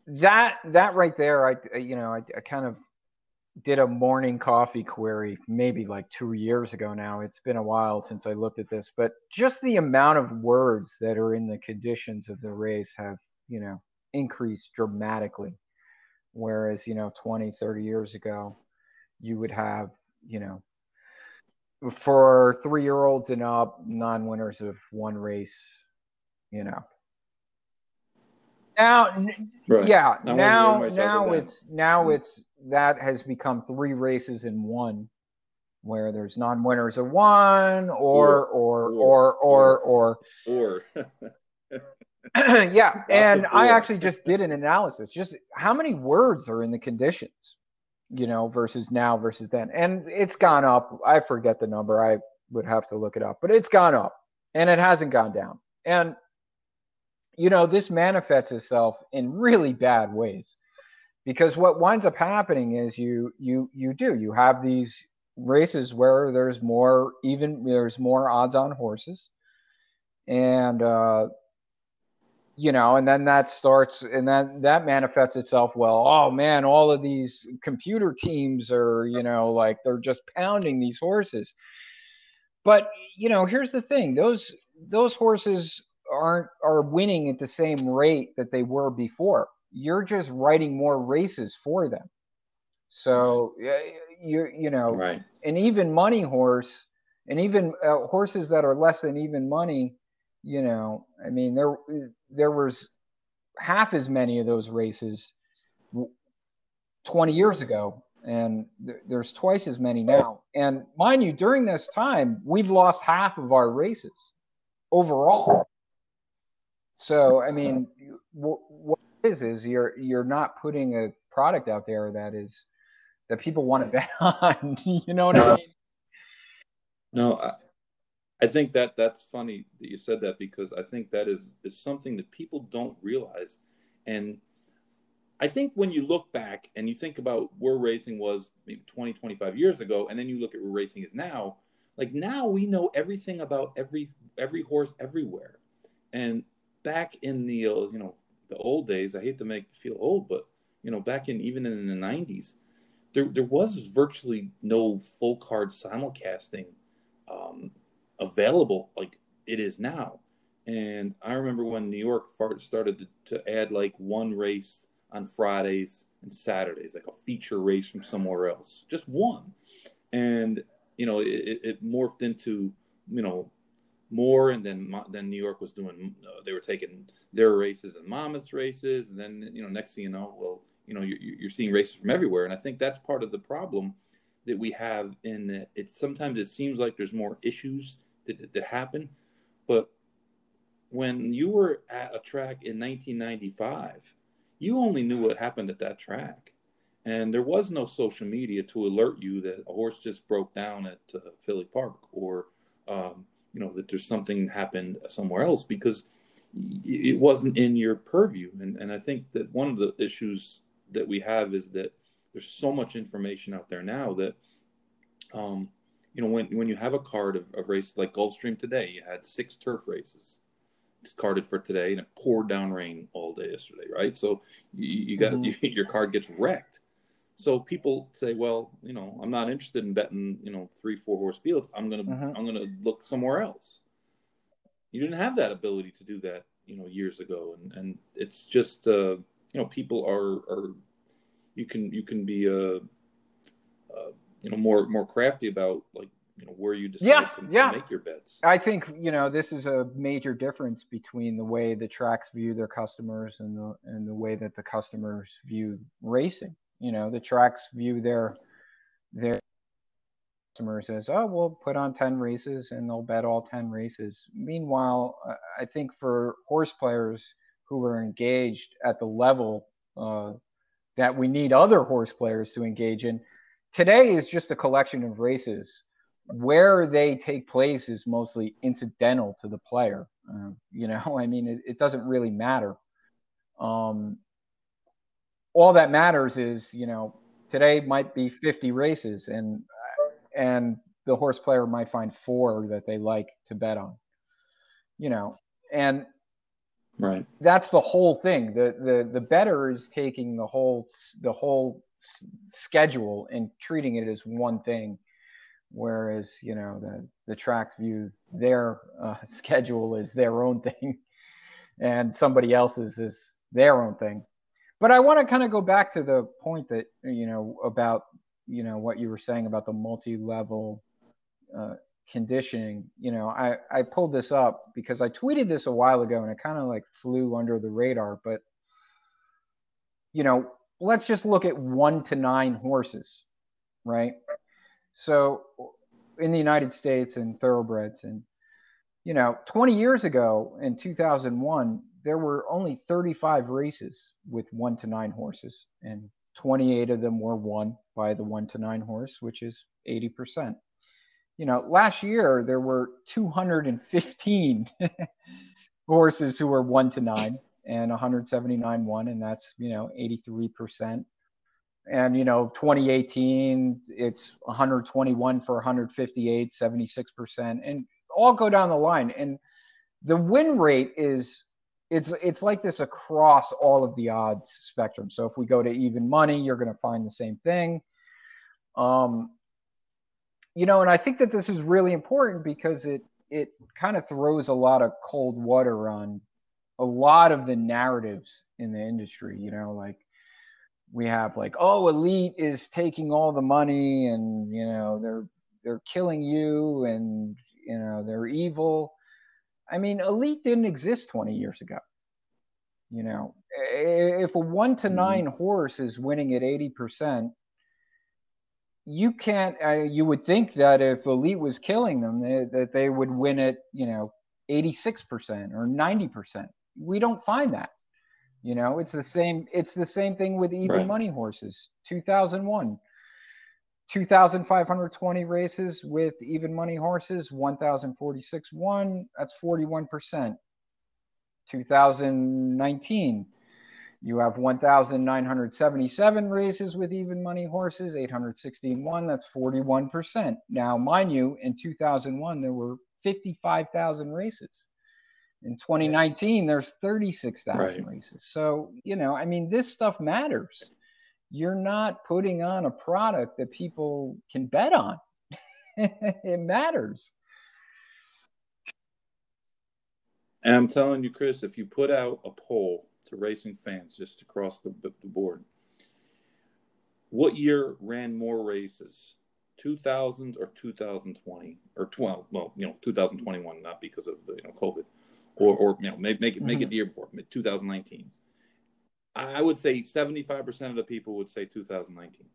that that right there, I you know I, I kind of did a morning coffee query maybe like two years ago now. It's been a while since I looked at this, but just the amount of words that are in the conditions of the race have you know increased dramatically. Whereas, you know, 20, 30 years ago, you would have, you know, for three year olds and up, non winners of one race, you know. Now, right. yeah, I now, now it's, now it's, that has become three races in one where there's non-winners of one or or or or or or, or. <laughs> <clears throat> yeah, and I actually just did an analysis. Just how many words are in the conditions, you know, versus now versus then, and it's gone up. I forget the number. I would have to look it up, but it's gone up, and it hasn't gone down. And you know, this manifests itself in really bad ways, because what winds up happening is you you you do you have these races where there's more even there's more odds on horses and uh, you know, and then that starts, and then that manifests itself. Well, oh man, all of these computer teams are, you know, like they're just pounding these horses. But you know, here's the thing: those those horses aren't are winning at the same rate that they were before. You're just writing more races for them. So you you know, right. an even money horse, and even uh, horses that are less than even money you know, I mean, there there was half as many of those races 20 years ago, and th- there's twice as many now. And mind you, during this time, we've lost half of our races overall. So, I mean, what it is is you're you're not putting a product out there that is that people want to bet <laughs> on. you know what I mean? No, I think that that's funny that you said that because I think that is is something that people don't realize, and I think when you look back and you think about where racing was maybe 20, 25 years ago, and then you look at where racing is now, like now we know everything about every every horse everywhere, and back in the uh, you know the old days, I hate to make feel old, but you know back in even in the 90s, there there was virtually no full card simulcasting. Um, available like it is now. And I remember when New York started to, to add like one race on Fridays and Saturdays, like a feature race from somewhere else, just one. And you know, it, it morphed into you know more, and then then New York was doing. Uh, they were taking their races and Monmouth's races, and then you know, next thing you know, well, you know, you're, you're seeing races from everywhere, and I think that's part of the problem that we have in that it sometimes it seems like there's more issues that, that happened. But when you were at a track in 1995, you only knew what happened at that track. And there was no social media to alert you that a horse just broke down at uh, Philly Park or, um, you know, that there's something happened somewhere else because it wasn't in your purview. And, and I think that one of the issues that we have is that there's so much information out there now that um, you know, when when you have a card of, of races like Gulfstream today, you had six turf races it's carded for today, and it poured down rain all day yesterday, right? So you, you got mm-hmm. you, <laughs> your card gets wrecked. So people say, well, you know, I'm not interested in betting, you know, three, four horse fields. I'm gonna mm-hmm. I'm gonna look somewhere else. You didn't have that ability to do that, you know, years ago, and and it's just, uh, you know, people are are you can you can be uh, uh you know more more crafty about like you know where you decide yeah, to, yeah. to make your bets. I think you know this is a major difference between the way the tracks view their customers and the and the way that the customers view racing. You know, the tracks view their their customers as, oh, we'll put on 10 races and they'll bet all 10 races. Meanwhile, I think for horse players who are engaged at the level uh, that we need other horse players to engage in, today is just a collection of races. Where they take place is mostly incidental to the player. Uh, you know, <laughs> I mean, it, it doesn't really matter. Um, all that matters is, you know, today might be 50 races and and the horse player might find four that they like to bet on. You know, and right. That's the whole thing. The the the better is taking the whole the whole schedule and treating it as one thing whereas you know the the tracks view their uh, <laughs> schedule as their own thing <laughs> and somebody else's is their own thing but i want to kind of go back to the point that you know about you know what you were saying about the multi-level uh, conditioning. You know i i pulled this up because i tweeted this a while ago and it kind of like flew under the radar but you know let's just look at one to nine horses right? So in the united states and thoroughbreds and you know 20 years ago in 2001 there were only 35 races with one to nine horses and 28 of them were won by the one to nine horse, which is 80%. You know, last year there were 215 <laughs> horses who were one to nine and 179 won, and that's, you know, 83%. And, you know, 2018, it's 121 for 158, 76%, and all go down the line. And the win rate is it's it's like this across all of the odds spectrum. So if we go to even money, you're going to find the same thing. Um, you know, and I think that this is really important because it it kind of throws a lot of cold water on a lot of the narratives in the industry. You know, like we have like, oh, elite is taking all the money, and you know they're they're killing you, and you know they're evil I mean, elite didn't exist 20 years ago. You know, if a one to mm-hmm. 9 mm-hmm. horse is winning at 80%, you can't, uh, you would think that if elite was killing them, they, that they would win at, you know, 86% or 90%. We don't find that. You know, it's the same, it's the same thing with even right. money horses. 2001, 2,520 races with even money horses, 1,046 won. That's 41%. 2019, you have 1,977 races with even money horses, 861. That's 41%. Now, mind you, in 2001, there were 55,000 races. In 2019, there's 36,000 right. races. So, you know, I mean, this stuff matters you're not putting on a product that people can bet on. <laughs> it matters. And I'm telling you, Chris, if you put out a poll to racing fans just across the, the board, what year ran more races, 2000 or 2020 or 12? Well, you know, 2021, not because of you know COVID, or or you know, make make it make it mm-hmm. the year before 2019. I would say 75% of the people would say 2019.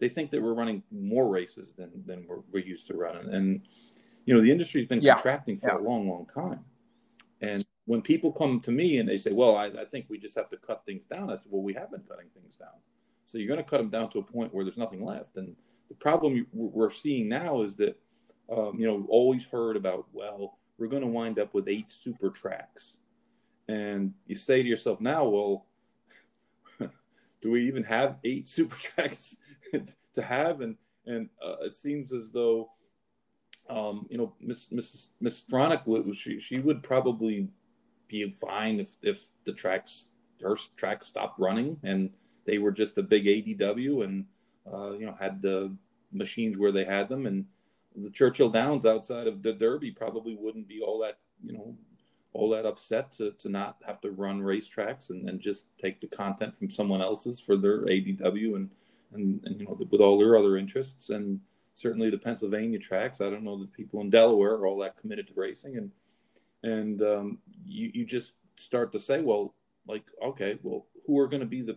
They think that we're running more races than, than we're, we're used to running. And, you know, the industry's been yeah. contracting for yeah. a long, long time. And when people come to me and they say, well, I, I, think we just have to cut things down, I said, well, we have been cutting things down. So you're going to cut them down to a point where there's nothing left. And the problem we're seeing now is that, um, you know, always heard about, well, we're going to wind up with eight super tracks. And you say to yourself now, well, do we even have eight <laughs> super tracks to have? And and uh, it seems as though, um, you know, Miss Miss Miss Stronach would she she would probably be fine if if the tracks her track stopped running and they were just a big ADW and uh, you know had the machines where they had them and the Churchill Downs outside of the Derby probably wouldn't be all that you know all that upset to, to not have to run racetracks and, and just take the content from someone else's for their ADW and, and, and you know, with all their other interests. And certainly the Pennsylvania tracks. I don't know that people in Delaware are all that committed to racing, and and um, you you just start to say, well, like okay, well, who are going to be the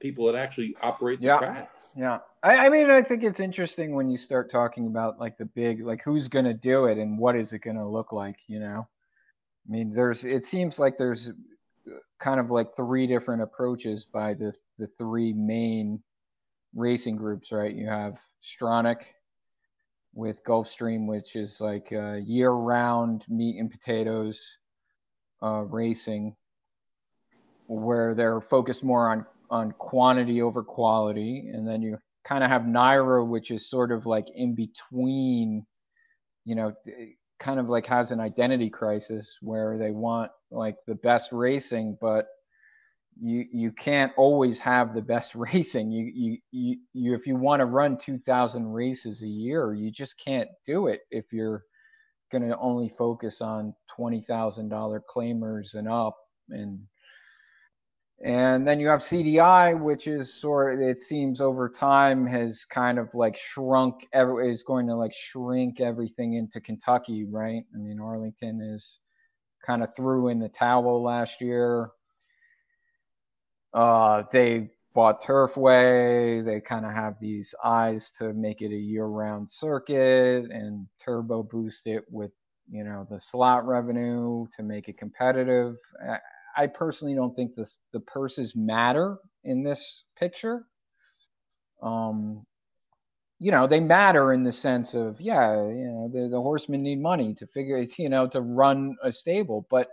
people that actually operate the yeah. tracks? Yeah, I, I mean, I think it's interesting when you start talking about like the big, like who's going to do it and what is it going to look like, you know. I mean, there's it seems like there's kind of like three different approaches by the the three main racing groups, right? You have Stronach with Gulfstream, which is like uh, year-round meat and potatoes uh, racing, where they're focused more on on quantity over quality, and then you kind of have NYRA, which is sort of like in between, you know, kind of like has an identity crisis where they want like the best racing, but you you can't always have the best <laughs> racing. You you you, you if you want to run 2000 races a year, you just can't do it if you're going to only focus on $20,000 claimers and up and and then you have CDI, which is sort of, it seems over time has kind of like shrunk, every, is going to like shrink everything into Kentucky, right? I mean, Arlington is kind of threw in the towel last year. Uh, they bought Turfway. They kind of have these eyes to make it a year-round circuit and turbo boost it with, you know, the slot revenue to make it competitive. Personally don't think this the purses matter in this picture. Um, you know, they matter in the sense of, yeah, you know, the, the horsemen need money to figure, <laughs> you know, to run a stable, but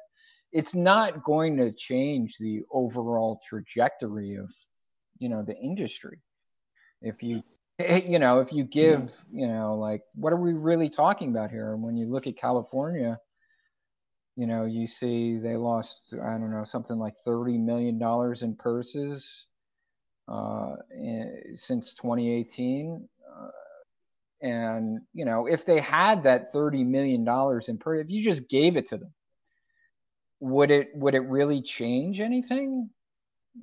it's not going to change the overall trajectory of, you know, the industry. If you, you know, if you give, you know, like, what are we really talking about here? And when you look at California, you know, you see they lost, I don't know, something like $30 million in purses uh, in, since 2018. Uh, and, you know, if they had that $30 million in purse, if you just gave it to them, would it would it really change anything?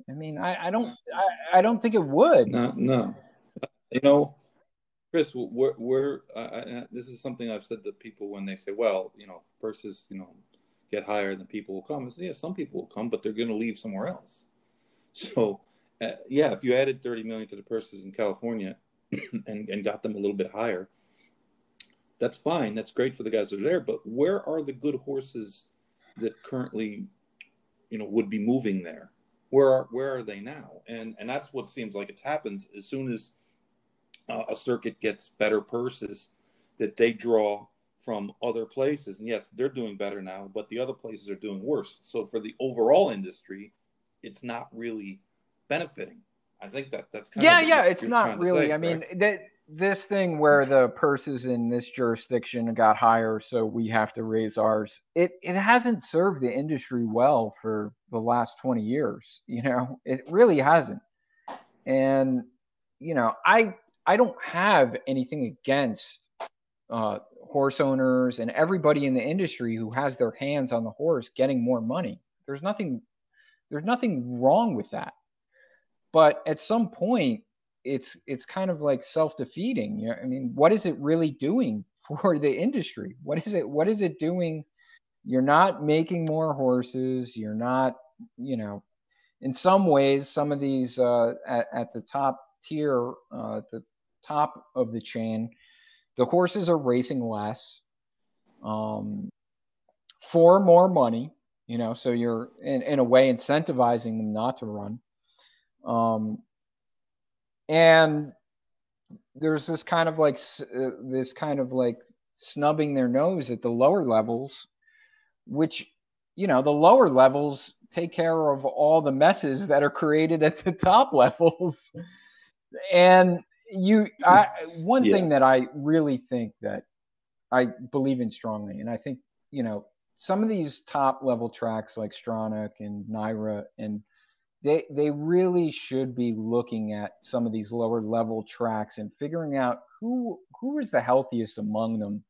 I mean, I, I don't I, I don't think it would. No, no. You know, Chris, we're, we're this is something I've said to people when they say, well, you know, purses, you know, get higher, then people will come. Say, yeah, some people will come, but they're going to leave somewhere else. So, uh, yeah, if you added 30 million to the purses in California <clears throat> and, and got them a little bit higher, that's fine. That's great for the guys that are there. But where are the good horses that currently, you know, would be moving there? Where are where are they now? And and that's what seems like it's happens as soon as uh, a circuit gets better purses, that they draw from other places. And yes, they're doing better now, but the other places are doing worse. So for the overall industry, it's not really benefiting. I think that that's kind yeah, of yeah. It's not really. Say, I mean, that this thing where the purses in this jurisdiction got higher, so we have to raise ours. It it hasn't served the industry well for the last twenty years. You know, it really hasn't. And you know, I I don't have anything against uh, horse owners and everybody in the industry who has their hands on the horse getting more money. There's nothing there's nothing wrong with that. But at some point it's it's kind of like self-defeating. You know, I mean, what is it really doing <laughs> for the industry? What is it what is it doing? You're not making more horses, you're not, you know, in some ways some of these uh, at, at the top tier uh, the top of the chain the horses are racing less um, for more money, you know, so you're in, in a way incentivizing them not to run. Um, and there's this kind of like uh, this kind of like snubbing their nose at the lower levels, which you know the lower levels take care of all the messes that are created at the top <laughs> levels, and you I, one yeah. thing that I really think that I believe in strongly, and I think you know some of these top level tracks like Stronach and NYRA and they they really should be looking at some of these lower level tracks and figuring out who who is the healthiest among them.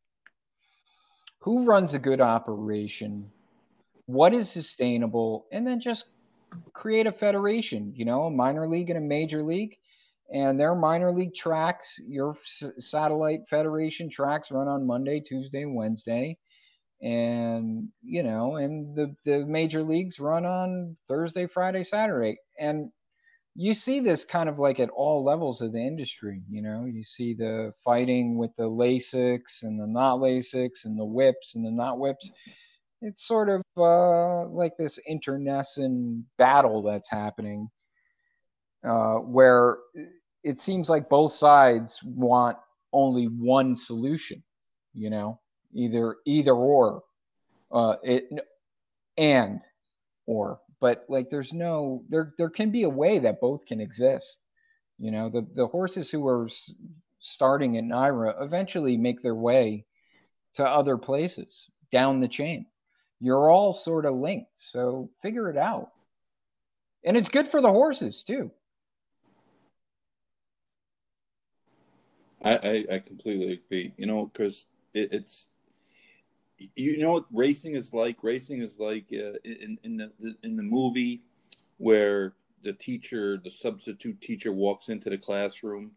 Who runs a good operation? What is sustainable? And then just create a federation you know a minor league and a major league and their minor league tracks, your satellite federation tracks run on Monday, Tuesday, Wednesday. And, you know, and the, the major leagues run on Thursday, Friday, Saturday. And you see this kind of like at all levels of the industry. You know, you see the fighting with the Lasix and the not Lasix and the whips and the not whips. It's sort of uh, like this internecine battle that's happening uh, where it seems like both sides want only one solution, you know, either either or, uh, it and or, but like there's no there there can be a way that both can exist. You know, the the horses who are starting at NYRA eventually make their way to other places down the chain. You're all sort of linked, so figure it out. And it's good for the horses too. I, I, I completely agree. You know, because it, it's you know what racing is like. Racing is like uh, in in the in the movie where the teacher, the substitute teacher, walks into the classroom,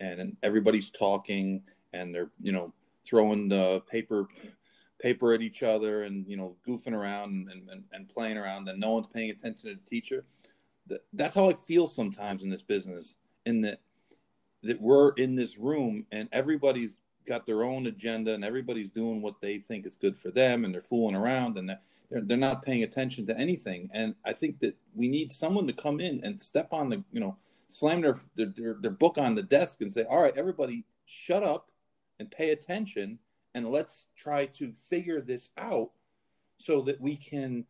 and everybody's talking, and they're you know throwing the paper paper at each other, and you know goofing around and, and, and playing around, and no one's paying attention to the teacher. That's how I feel sometimes in this business. In that that we're in this room and everybody's got their own agenda and everybody's doing what they think is good for them and they're fooling around and they're, they're not paying attention to anything. And i think that we need someone to come in and step on the you know slam their, their, their book on the desk and say all right everybody shut up and pay attention and let's try to figure this out so that we can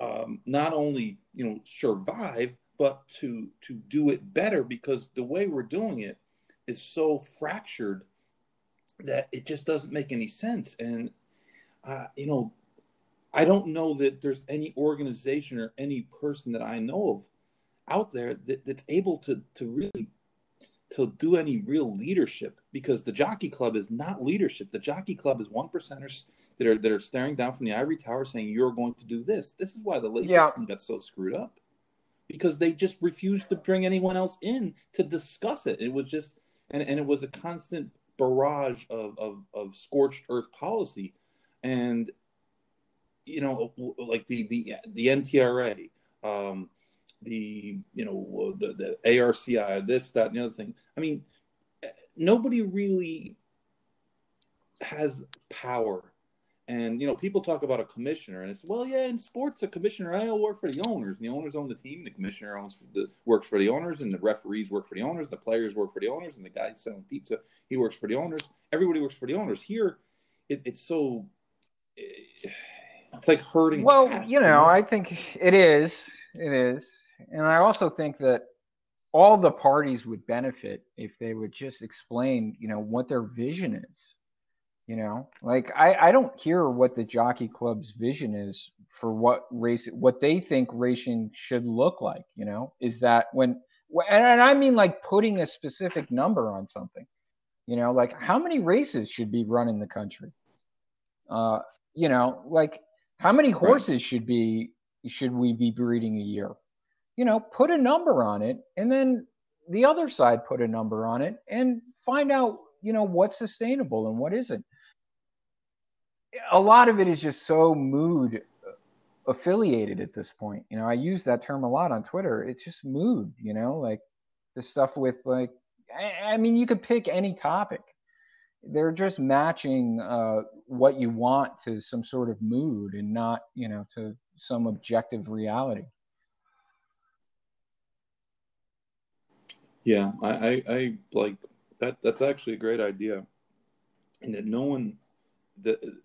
um, not only you know survive but to to do it better because the way we're doing it is so fractured that it just doesn't make any sense. And, uh, you know, I don't know that there's any organization or any person that I know of out there that, that's able to, to really to do any real leadership because the jockey club is not leadership. The jockey club is one percenters that are that are staring down from the ivory tower saying you're going to do this. This is why the late yeah. got so screwed up because they just refused to bring anyone else in to discuss it. It was just and, and it was a constant barrage of, of, of scorched earth policy. And, you know, like the, the, the NTRA, um, the, you know, the, the ARCI, this, that, and the other thing. I mean, nobody really has power and you know, people talk about a commissioner, and it's well, yeah, in sports, a commissioner I'll work for the owners, and the owners own the team, and the commissioner owns the works for the owners, and the referees work for the owners, the players work for the owners, and the guy selling pizza he works for the owners. Everybody works for the owners. Here, it, it's so eh, it's like herding. Well, cats, you, know, you know, I think it is, it is, and I also think that all the parties would benefit if they would just explain, you know, what their vision is you know, like I, I don't hear what the jockey club's vision is for what race, what they think racing should look like. You know, is that when, and I mean like putting a specific number on something. You know, like how many races should be run in the country? Uh, you know, like how many horses should be should we be breeding a year? You know, put a number on it, and then the other side put a number on it, and find out you know what's sustainable and what isn't a lot of it is just so mood affiliated at this point. You know, I use that term a lot on Twitter. It's just mood, you know, like the stuff with like, I, I mean, you could pick any topic. They're just matching uh, what you want to some sort of mood and not, you know, to some objective reality. Yeah, I, I, I like that. That's actually a great idea, and that no one, the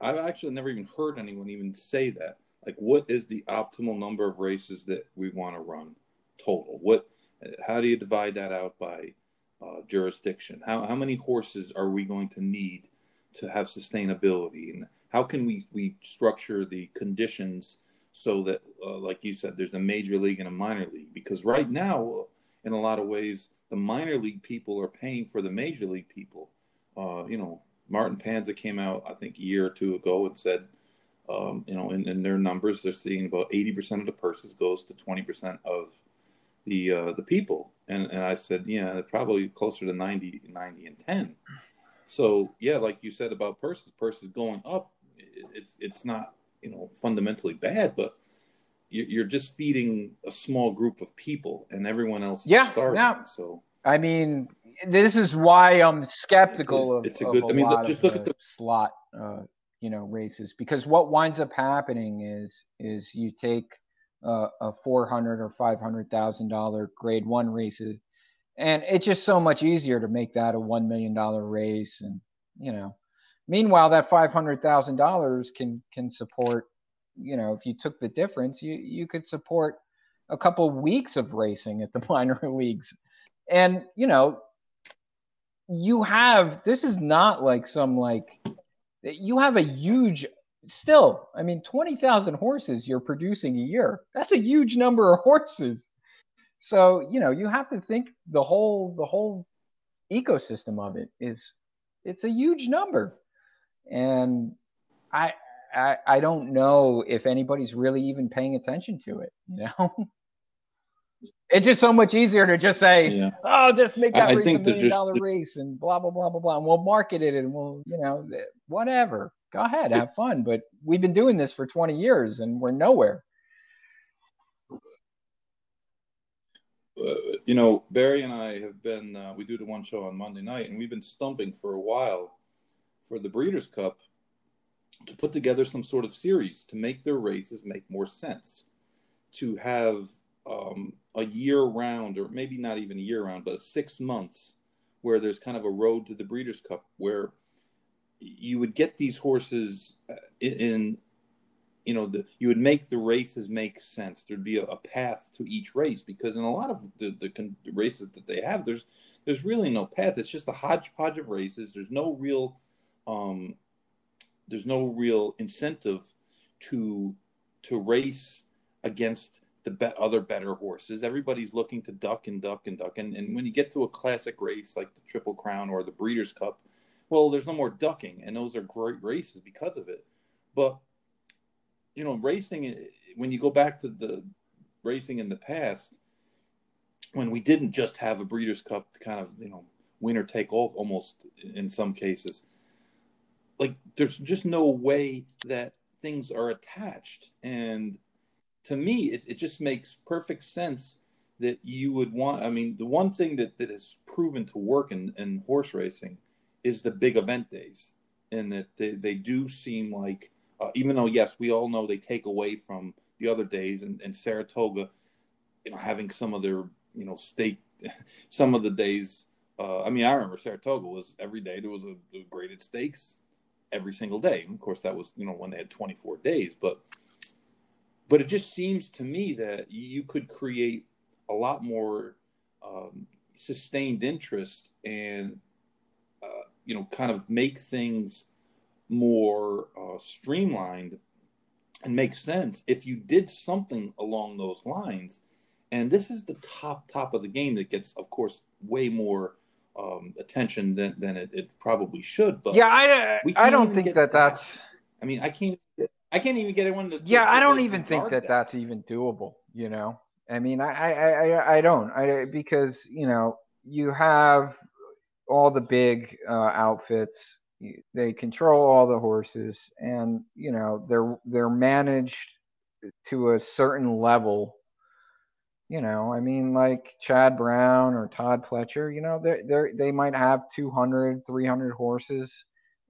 I've actually never even heard anyone even say that. Like, what is the optimal number of races that we want to run total? What? How do you divide that out by uh, jurisdiction? How how many horses are we going to need to have sustainability? And how can we we structure the conditions so that, uh, like you said, there's a major league and a minor league? Because right now, in a lot of ways, the minor league people are paying for the major league people. Uh, you know, Martin Panza came out, I think, a year or two ago and said, um, you know, in, in, their numbers, they're seeing about 80% of the purses goes to 20% of the uh, the people. And, and I said, yeah, probably closer to 90, 90 and 10. So yeah, like you said about purses, purses going up, it's, it's not, you know, fundamentally bad, but you're just feeding a small group of people and everyone else yeah, starving. Yeah. So I mean, this is why I'm skeptical it's, it's, of, it's a good. I mean, just look at the slot, uh, you know, races because what winds up happening is is you take uh, a four hundred or five hundred thousand dollar grade one races, and it's just so much easier to make that a one million dollar race, and you know, meanwhile that five hundred thousand dollars can can support you know, if you took the difference, you you could support a couple weeks of racing at the <laughs> minor leagues. And, you know, you have this is not like some like you have a huge still, I mean 20,000 horses you're producing a year. That's a huge number of horses. So, you know, you have to think the whole the whole ecosystem of it is it's a huge number. And I I, I don't know if anybody's really even paying attention to it. <laughs> You know, it's just so much easier to just say, yeah. "Oh, just make that I, race I a million dollar the... race and blah blah blah blah blah," and we'll market it and we'll, you know, whatever. Go ahead, have fun. But we've been doing this for 20 years and we're nowhere. Uh, you know, Barry and I have been, uh, we do the one show on Monday night, and we've been stumping for a while for the Breeders' Cup to put together some sort of series to make their races make more sense, to have um, a year round, or maybe not even a year round, but six months where there's kind of a road to the Breeders' Cup where you would get these horses uh, in, in you know the you would make the races make sense. There'd be a, a path to each race because in a lot of the, the, the, races that they have there's there's really no path. It's just a hodgepodge of races. There's no real um there's no real incentive to to race against the be- other better horses. Everybody's looking to duck and duck and duck. And, and when you get to a classic race like the Triple Crown or the Breeders' Cup, well, there's no more ducking, and those are great races because of it. But you know, racing eh, when you go back to the racing in the past, when we didn't just have a Breeders' Cup to kind of you know winner take all almost in some cases like there's just no way that things are attached and to me it, it just makes perfect sense that you would want i mean the one thing that, that has proven to work in, in horse racing is the big event days and that they, they do seem like uh, even though yes we all know they take away from the other days and, and saratoga you know having some of their you know stake <laughs> some of the days uh, i mean i remember saratoga was every day there was a, a graded stakes every single day. And of course, that was you know when they had 24 days, but but it just seems to me that you could create a lot more um, sustained interest and uh, you know kind of make things more uh, streamlined and make sense if you did something along those lines and this is the top top of the game that gets of course way more um, attention than, than it, it, probably should. But yeah, I I don't think that, that that's. I mean, I can't. I can't even get anyone to. Yeah, I don't even think that, that, that's even doable. You know, I mean, I I I, I don't. I because you know you have all the big uh, outfits. They control all the horses, and you know they're they're managed to a certain level you know, I mean, like Chad Brown or Todd Pletcher, you know, they they they might have 200, 300 horses,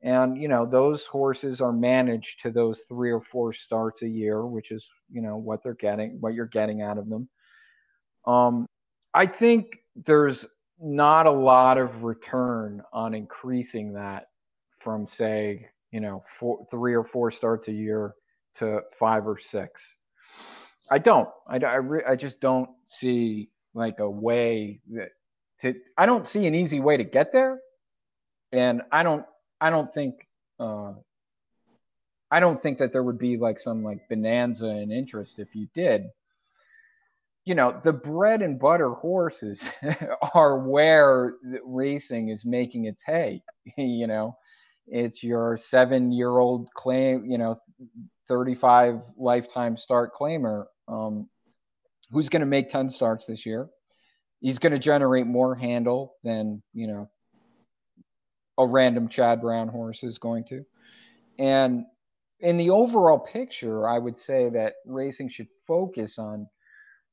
and you know those horses are managed to those three or four starts a year, which is you know what they're getting, what you're getting out of them. Um, I think there's not a lot of return on increasing that from say you know four, three or four starts a year to five or six I don't. I, I, re- I just don't see like a way that to. I don't see an easy way to get there, and I don't. I don't think. Uh, I don't think that there would be like some like bonanza and interest if you did. You know, the bread and butter horses <laughs> are where racing is making its hay. <laughs> you know, it's your seven year old claim, you know, 35 lifetime start claimer um, who's going to make 10 starts this year. he's going to generate more handle than you know a random Chad Brown horse is going to. And in the overall picture, I would say that racing should focus on,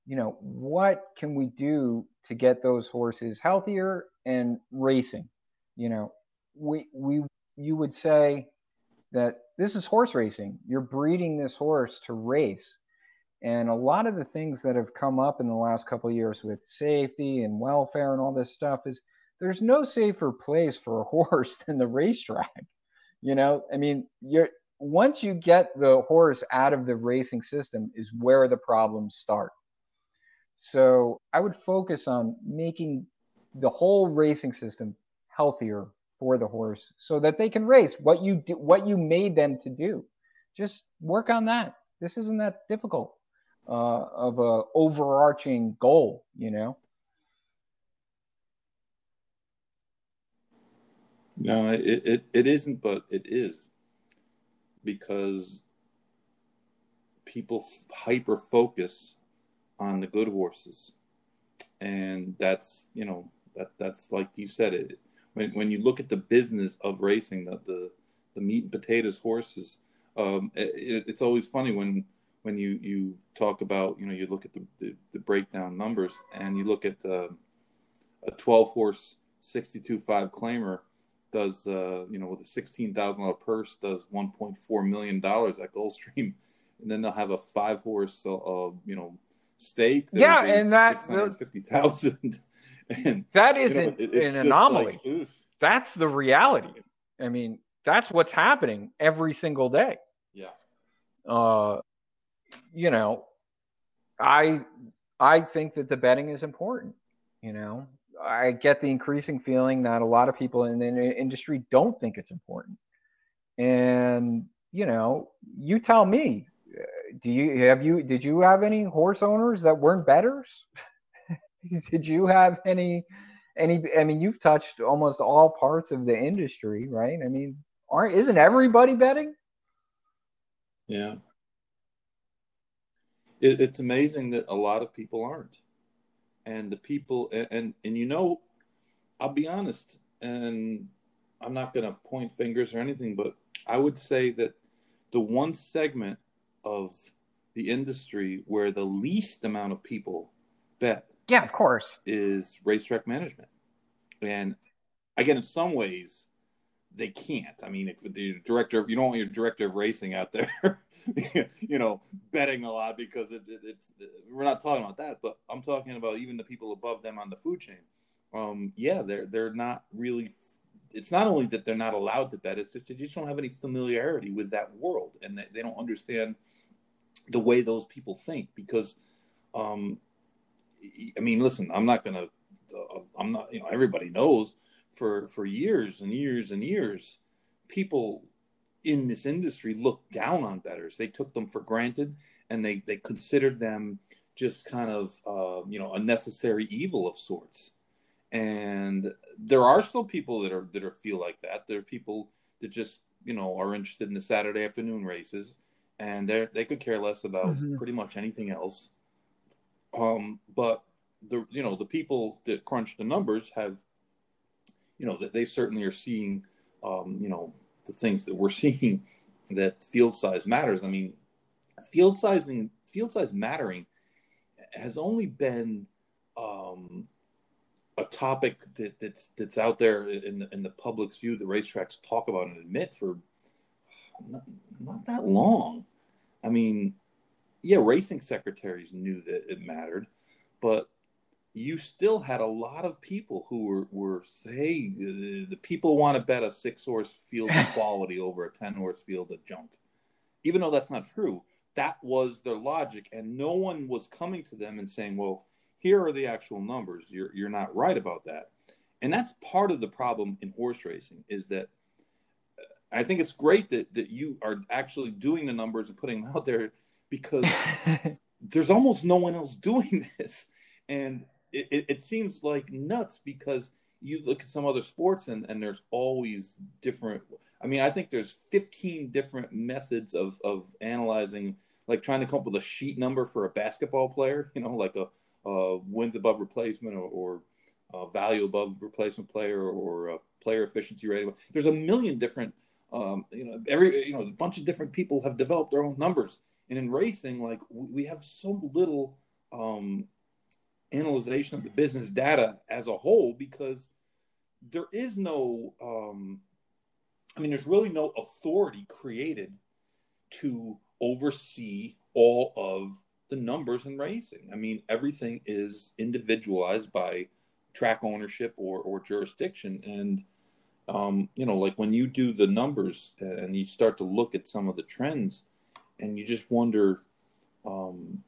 you know, what can we do to get those horses healthier and racing. You know, we we you would say that this is horse racing. You're breeding this horse to race. And a lot of the things that have come up in the last couple of years with safety and welfare and all this stuff is there's no safer place for a <laughs> horse than the racetrack. You know, I mean, you're once you get the horse out of the racing system is where the problems start. So I would focus on making the whole racing system healthier for the horse so that they can race what you do, what you made them to do. Just work on that. This isn't that difficult uh, of a overarching goal, you know. No, it, it, it isn't, but it is because people hyper focus on the good horses, and that's you know that that's like you said it. When when you look at the business of racing, the the, the meat and potatoes horses, um, it, it's always funny when when you you talk about you know you look at the the, the breakdown numbers and you look at uh, a 12 horse 62 5 claimer does uh, you know with a sixteen thousand dollar purse does one point four million dollars at Gulfstream, <laughs> and then they'll have a five horse uh, you know stake. yeah, and that fifty thousand. <laughs> and that isn't you know, it, an anomaly. Like, that's the reality. I mean, that's what's happening every single day. Yeah. Uh, you know, I I think that the betting is important. You know, I get the increasing feeling that a lot of people in the industry don't think it's important. And you know, you tell me, uh, do you have you did you have any horse owners that weren't betters? <laughs> did you have any any I mean you've touched almost all parts of the industry, right? I mean, aren't isn't everybody betting? Yeah. It, it's amazing that a lot of people aren't and the people and, and and, you know i'll be honest and i'm not going to point fingers or anything but i would say that the one segment of the industry where the least amount of people bet yeah of course. is racetrack management. And again in some ways they can't. I mean, if the director, you don't want your director of racing out there, <laughs> you know, betting a lot because it, it, it's we're not talking about that, but I'm talking about even the people above them on the food chain. Um, yeah, they're they're not really. It's not only that they're not allowed to bet; it's just they just don't have any familiarity with that world, and they, they don't understand the way those people think. Because, um, I mean, listen, I'm not gonna, uh, I'm not, you know, everybody knows for for years and years and years, people in this industry looked down on betters. They took them for granted, and they they considered them just kind of uh, you know a necessary evil of sorts. And there are still people that are that are feel like that. There are people that just you know are interested in the Saturday afternoon races, and they they could care less about mm-hmm. pretty much anything else. Um, but the you know the people that crunch the numbers have you know, that they certainly are seeing, um, you know, the things that we're <laughs> seeing that field size matters. I mean, field sizing, field size mattering has only been um, a topic that, that's that's out there in the, in the public's view. The racetracks talk about and admit for not, not that long. I mean, yeah, racing secretaries knew that it mattered, but you still had a lot of people who were, were hey, the, the people want to bet a six horse field of <laughs> quality over a 10 horse field of junk. Even though that's not true, that was their logic. And no one was coming to them and saying, well, here are the actual numbers. You're, you're not right about that. And that's part of the problem in horse racing is that uh, I think it's great that, that you are actually doing the numbers and putting them out there because <laughs> there's almost no one else doing <laughs> this. And it, it, seems like nuts because you look at some other sports and, and there's always different i mean i think there's 15 different methods of, of analyzing like trying to come up with a sheet number for a basketball player you know like a, uh, wins above replacement or, or value above replacement player or, or player efficiency rating. There's a million different, um, you know, every you know, a bunch of different people have developed their own numbers. And in racing, like we have so little um, analyzation of the business data as a whole because there is no, um, I mean, there's really no authority created to oversee all of the numbers in racing. I mean, everything is individualized by track ownership or, or jurisdiction. And, um, you know, like when you do the numbers and you start to look at some of the trends and you just wonder, um,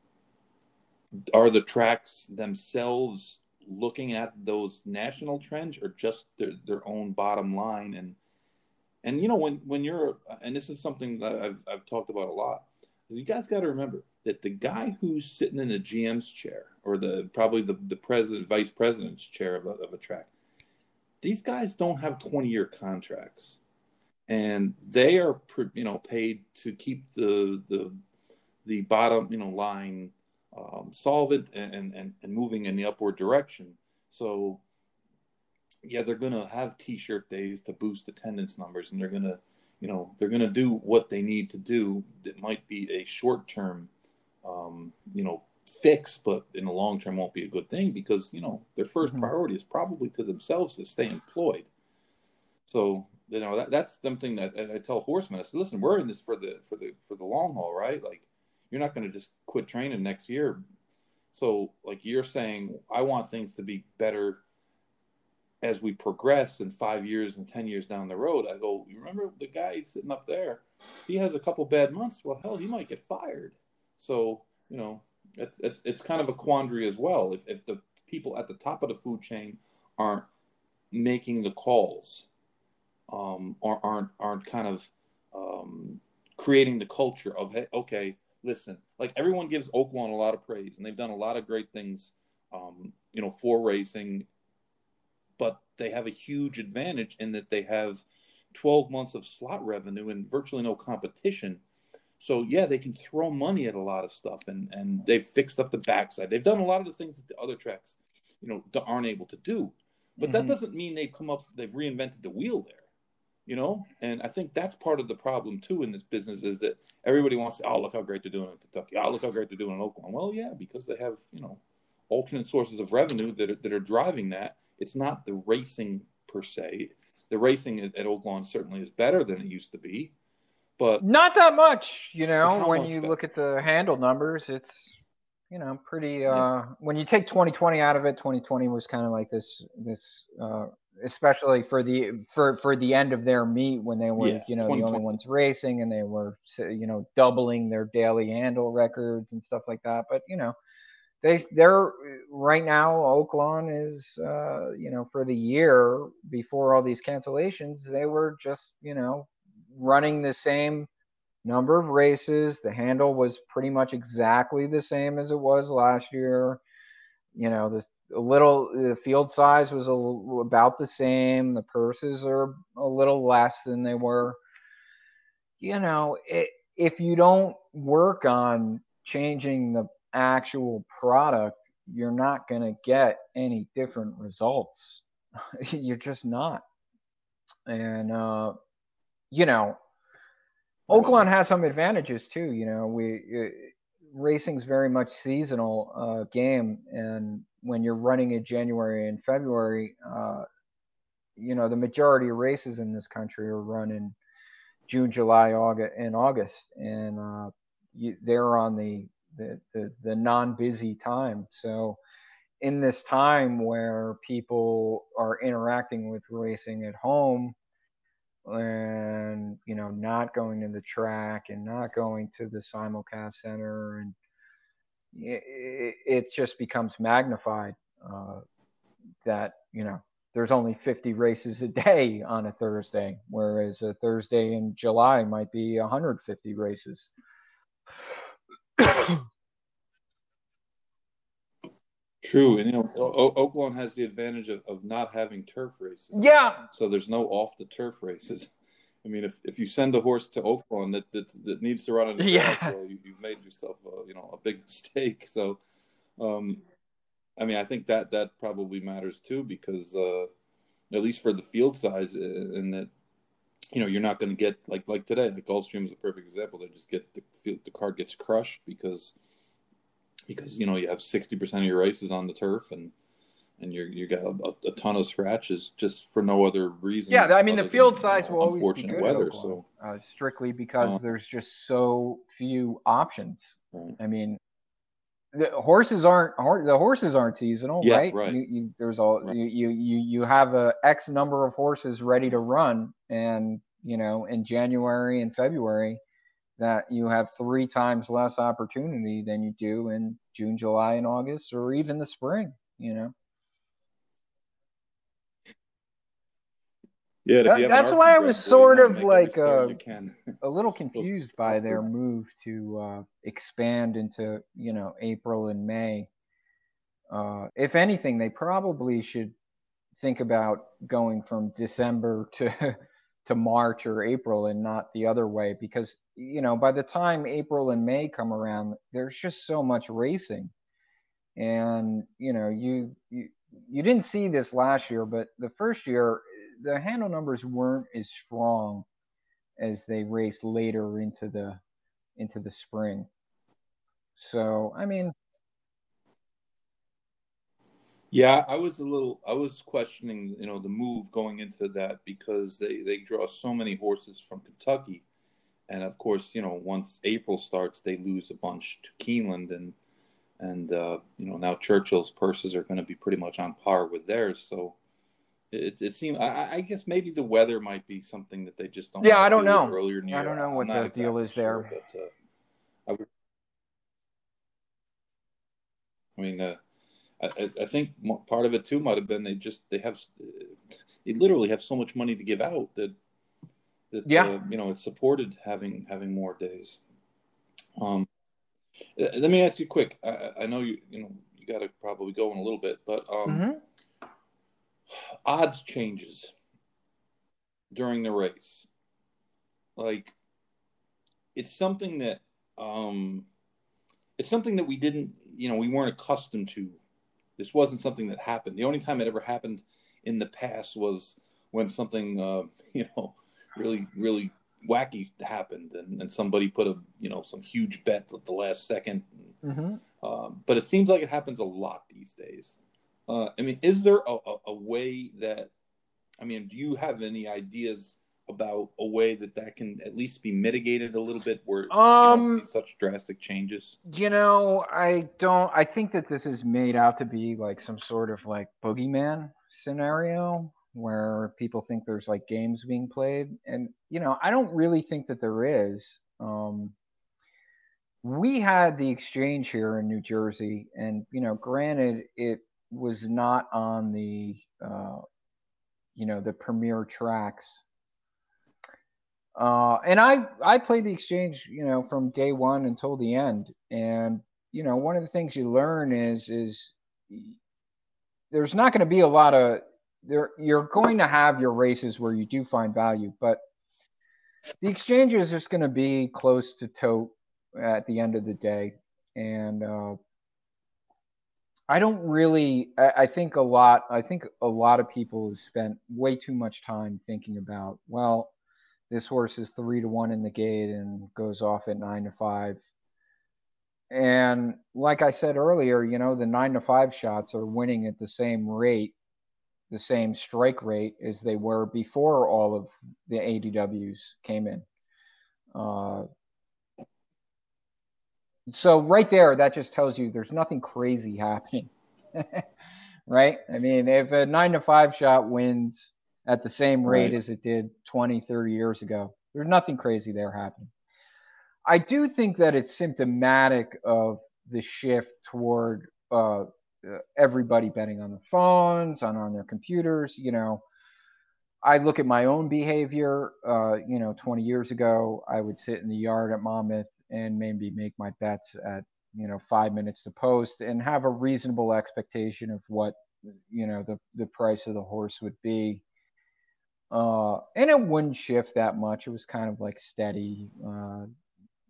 are the tracks themselves looking at those national trends or just their, their own bottom line? And, and, you know, when, when you're, and this is something that I've, I've talked about a lot, you guys got to remember that the guy who's sitting in the GM's chair or the probably the, the president, vice president's chair of a, of a track, these guys don't have 20 year contracts and they are you know paid to keep the the the bottom you know line um, solvent and, and and moving in the upward direction. So yeah they're gonna have t-shirt days to boost attendance numbers and they're gonna you know they're going to do what they need to do that might be a short term um, you know fix but in the long term won't be a good thing because you know their 1st mm-hmm. priority is probably to themselves to stay employed. So you know that, that's something that I tell horsemen I said listen we're in this for the for the for the long haul right? Like you're not going to just quit training next year so like you're saying I want things to be better as we progress in five years and 10 years down the road, I go, you remember the guy sitting up there? He has a couple bad months. Well, hell, he might get fired. So, you know, it's, it's, it's kind of a quandary as well. If, if the people at the top of the food chain aren't making the calls, um, or aren't, aren't kind of um, creating the culture of, hey, okay, listen, like everyone gives Oaklawn a lot of praise and they've done a lot of great things, um, you know, for racing but they have a huge advantage in that they have 12 months of slot revenue and virtually no competition. So yeah, they can throw money at a lot of stuff, and and they've fixed up the backside. They've done a lot of the things that the other tracks, you know, aren't able to do. But mm-hmm. that doesn't mean they've come up, they've reinvented the wheel there, you know. And I think that's part of the problem too in this business is that everybody wants to, oh, look how great they're doing in Kentucky. Oh, look how great they're doing in Oaklawn. Well, yeah, because they have you know alternate sources of revenue that are, that are driving that it's not the racing per se. The racing at, at Oaklawn certainly is better than it used to be, but not that much. You know, when you better? look at the handle numbers, it's you know pretty. Uh, yeah. When you take 2020 out of it, 2020 was kind of like this this. Uh, especially for the for for the end of their meet when they were yeah, you know the only ones racing and they were you know doubling their daily handle records and stuff like that. But you know they they're right now Oaklawn is uh, you know for the year before all these cancellations they were just you know running the same number of races. The handle was pretty much exactly the same as it was last year. You know the a little the field size was a, about the same the purses are a little less than they were you know it, if you don't work on changing the actual product, you're not going to get any different results. <laughs> you're just not. And, uh, you know, Oaklawn has some advantages too. You know, we uh, racing's very much seasonal uh, game, and when you're running in January and February, uh, you know, the majority of races in this country are run in June, July, August, and August, and uh, you, they're on the the, the, the non-busy time. So in this time where people are interacting with racing at home and you know not going to the track and not going to the simulcast center and it, it just becomes magnified uh, that you know there's only 50 races a day on a Thursday, whereas a Thursday in July might be 150 races. True, and you know, o- Oaklawn has the advantage of, of not having turf races. Yeah. So there's no off the turf races. I mean, if, if you send a horse to Oaklawn that that, that needs to run on the yeah. grass, well, you, have made yourself, a, you know, a big <laughs> mistake. So, um, I mean, I think that that probably matters too because uh, at least for the field size, and uh, that you know you're not going to get like like today. Like Gulfstream is a perfect example. They just get the field, the card gets crushed because because you know you have sixty percent of your races on the turf and and you you got a, a, ton of scratches just for no other reason. Yeah, I mean the field than, size will always be good weather, so uh, strictly because uh, there's just so few options. Right. I mean, the horses aren't the horses aren't seasonal, yeah, right? right. You, you, there's all right. you you you have a X number of horses ready to run, and you know in January and February that you have three times less opportunity than you do in June, July, and August, or even the spring. You know. Yeah, that, that's why I was sort of like uh, <laughs> a little confused by their move to uh, expand into you know April and May. Uh, if anything, they probably should think about going from December <laughs> to to March or April and not the other way because you know by the time April and May come around, there's just so much racing, and you know you you you didn't see this last year, but the first year the handle numbers weren't as strong as they raced later into the into the spring. So I mean, yeah, I was a little I was questioning you know the move going into that because they they draw so many horses from Kentucky, and of course you know once April starts they lose a bunch to Keeneland and and uh, you know now Churchill's purses are going to be pretty much on par with theirs so it, it seemed. I, I, guess maybe the weather might be something that they just don't. Yeah, I don't do know. Earlier in the I don't know what the exactly deal is sure, there. But, uh, I, would, I mean, uh, I, I think part of it too might have been they just they have they literally have so much money to give out that that yeah. Uh, you know it's supported having having more days. Um, let me ask you quick. I, I know you you know you got to probably go in a little bit, but um, mm-hmm odds changes during the race. Like it's something that um it's something that we didn't, you know, we weren't accustomed to. This wasn't something that happened. The only time it ever happened in the past was when something uh, <laughs> you know, really really wacky happened and, and somebody put a you know some huge bet at the last 2nd mm-hmm. um, but it seems like it happens a lot these days uh, I mean, is there a, a, a, way that, I mean, do you have any ideas about a way that that can at least be mitigated a little bit where um, you don't see such drastic changes? You know, I don't, I think that this is made out to be like some sort of like boogeyman scenario where people think there's like games being played. And, you know, I don't really think that there is. Um, we had the exchange here in New Jersey, and you know, granted, it was not on the uh, you know the premier tracks. Uh, and I I played the exchange you know from day one until the end, and you know one of the things you learn is is there's not going to be a lot of there you're going to have your races where you do find value, but the exchange is just going to be close to tote at the end of the day, and uh, I don't really. I, I, think a lot. I think a lot of people have spent way too much time thinking about. Well, this horse is three to one in the gate and goes off at nine to five. And like I said earlier, you know the nine to five shots are winning at the same rate, the same strike rate as they were before all of the ADWs came in. Uh, so right there, that just tells you there's nothing crazy happening, <laughs> right? I mean, if a nine to five shot wins at the same rate right. as it did 20, 30 years ago, there's nothing crazy there happening. I do think that it's symptomatic of the shift toward uh, everybody betting on the phones, on on their computers. You know, I look at my own behavior. Uh, you know, 20 years ago, I would sit in the yard at Monmouth and maybe make my bets at you know five minutes to post and have a reasonable expectation of what you know the the price of the horse would be. Uh and it wouldn't shift that much. It was kind of like steady uh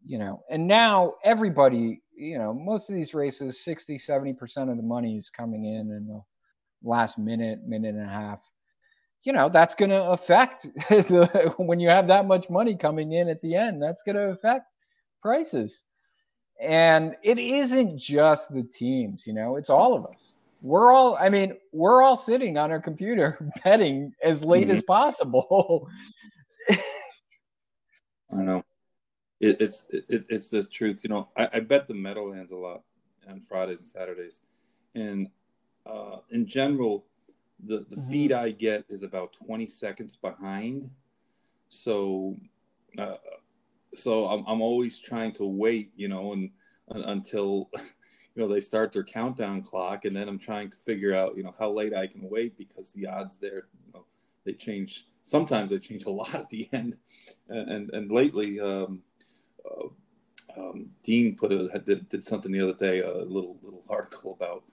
you know. And now everybody you know, most of these races, 60, 70% of the money is coming in in the last minute, minute and a half. You know, that's going to affect <laughs> when you have that much money coming in at the end, that's going to affect prices. And it isn't just the teams, you know, it's all of us. We're all, I mean, we're all sitting on our computer <laughs> betting as late mm-hmm. as possible. <laughs> I know. It, it's it, it's the truth. You know, I, I, bet the Meadowlands a lot on Fridays and Saturdays, and uh, in general, the the mm-hmm. feed I get is about twenty seconds behind. So, uh, so I'm I'm always trying to wait. You know, and uh, until <laughs> you know they start their countdown clock, and then I'm trying to figure out you know how late I can wait because the odds there, you know, they change. Sometimes they change a lot at the <laughs> end, and and, and lately. Um, uh, um, Dean put a did, did, something the other day, a little little article about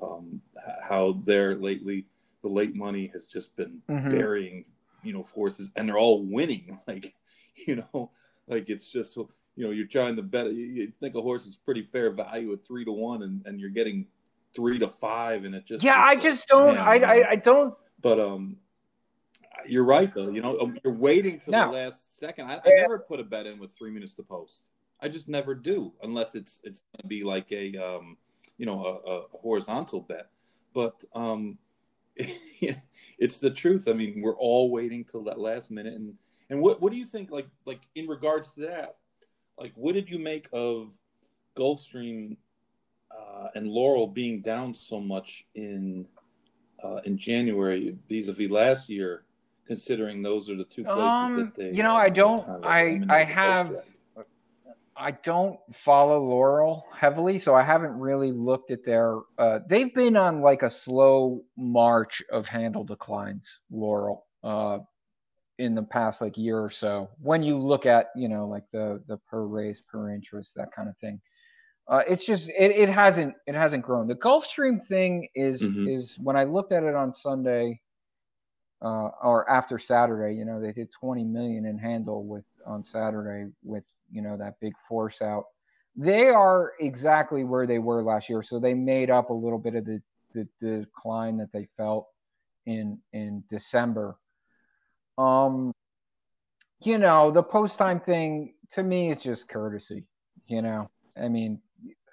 um, how there lately the late money has just been mm-hmm. burying, you know, forces, and they're all winning. <laughs> Like, you know, like it's just you know you're trying to bet. You think a horse is pretty fair value at three to one, and, and you're getting three to five, and it just yeah. I just don't. I, I, I don't. But um, you're right though. You know, um, you're waiting till no. the last second. I, I never put a bet in with three minutes to post. I just never do unless it's it's going to be like a um, you know a, a horizontal bet. But um, <laughs> it's the truth. I mean, we're all waiting till that last minute. And and what what do you think? Like like in regards to that, like what did you make of Gulfstream uh, and Laurel being down so much in uh, in January vis-a-vis last year? considering those are the two places um, that they. You know, I don't. Kind of I I have. I don't follow Laurel heavily, so I haven't really looked at their. Uh, they've been on like a slow march of handle declines, Laurel, uh, in the past like year or so. When you look at you know like the the per race, per interest, that kind of thing, uh, it's just it, it hasn't it hasn't grown. The Gulfstream thing is mm-hmm. is when I looked at it on Sunday uh, or after Saturday, you know, they did 20 million in handle with on Saturday with you know that big force out. They are exactly where they were last year, so they made up a little bit of the, the, the decline that they felt in in December. Um, you know, the post time thing to me, it's just courtesy. You know, I mean,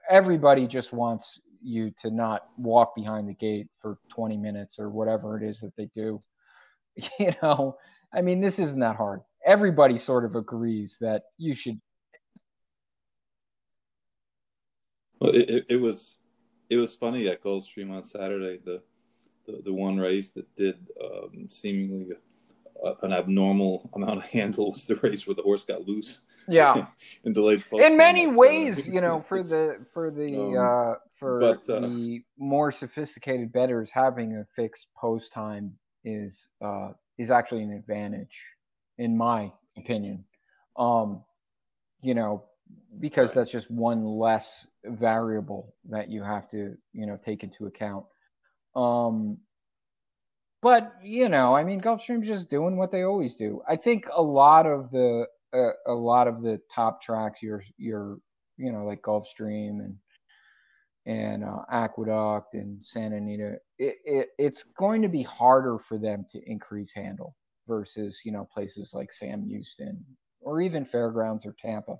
everybody just wants you to not walk behind the gate for 20 minutes or whatever it is that they do. <laughs> you know, I mean, this isn't that hard. Everybody sort of agrees that you should. Well, it, it was it was funny at Gulfstream on Saturday. The the, the one race that did um, seemingly a, an abnormal amount of handle was <laughs> the race where the horse got loose. Yeah, <laughs> and delayed. In many ways, <laughs> you know, for the for the um, uh, for but, uh, the more sophisticated betters, having a fixed post time is uh, is actually an advantage, in my opinion. Um, you know, because that's just one less variable that you have to you know take into account. Um, but you know, I mean, Gulfstream's just doing what they always do. I think a lot of the uh, a lot of the top tracks, your your you know like Gulfstream and and uh, Aqueduct and Santa Anita, it, it, it's going to be harder for them to increase handle versus you know places like Sam Houston or even Fairgrounds or Tampa.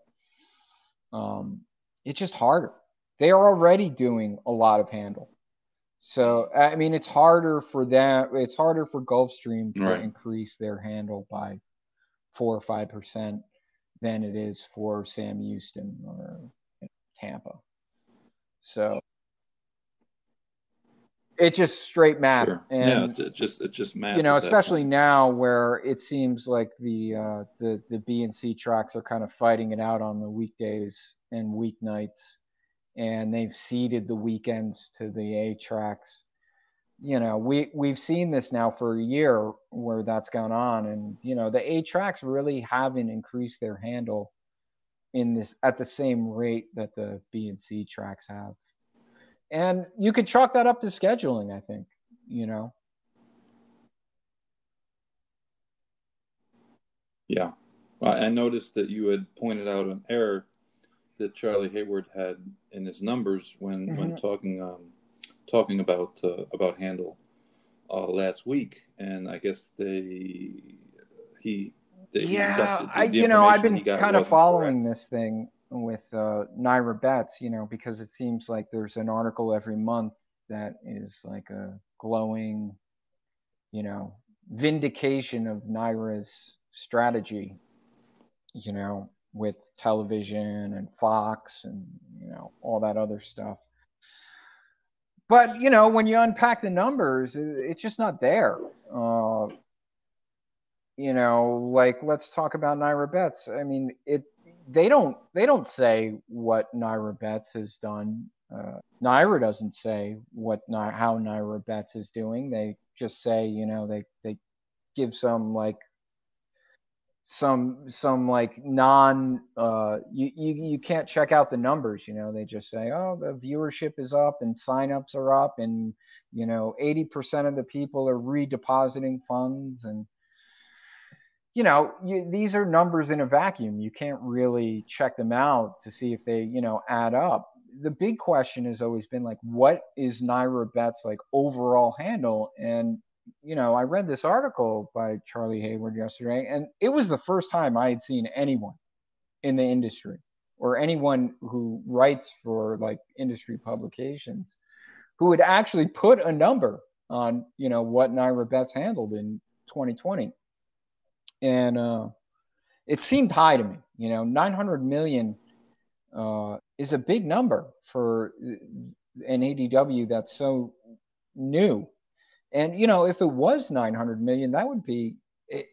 Um, it's just harder. They are already doing a lot of handle. So I mean, it's harder for them. It's harder for Gulfstream to right. increase their handle by four or five percent than it is for Sam Houston or Tampa. So it's just straight math. Sure. And, yeah, it's just it's just math. You know, especially now where it seems like the uh, the the B and C tracks are kind of fighting it out on the weekdays and weeknights, and they've ceded the weekends to the A tracks. You know, we we've seen this now for a year where that's gone on, and you know the A tracks really haven't increased their handle in this at the same rate that the B and C tracks have. And you could chalk that up to scheduling, I think, you know. Yeah. I noticed that you had pointed out an error that Charlie Hayward had in his numbers when mm-hmm. when talking um, talking about uh, about Handle uh, last week, and I guess they he they, yeah, the, I you know I've been kind of following correct. this thing with uh, NYRA Bets, you know, because it seems like there's an article every month that is like a glowing, you know, vindication of NYRA's strategy, you know, with television and Fox and, you know, all that other stuff. But, you know, when you unpack the numbers, it's just not there. Uh, you know, like let's talk about NYRA Bets. I mean, it they don't they don't say what NYRA Bets has done. Uh, NYRA doesn't say what how NYRA Bets is doing. They just say, you know, they they give some like some some like non uh you, you you can't check out the numbers you know? They just say oh the viewership is up and signups are up and you know 80% of the people are redepositing funds and you know you, these are numbers in a vacuum. You can't really check them out to see if they you know add up. The big question has always been like what is NYRA bets like overall handle? And you know, I read this article by Charlie Hayward yesterday, and it was the first time I had seen anyone in the industry or anyone who writes for like industry publications who had actually put a number on, you know, what NYRA bets handled in 2020. And uh, it seemed high to me, you know, 900 million uh, is a big number for an ADW that's so new and you know, if it was 900 million, that would be it,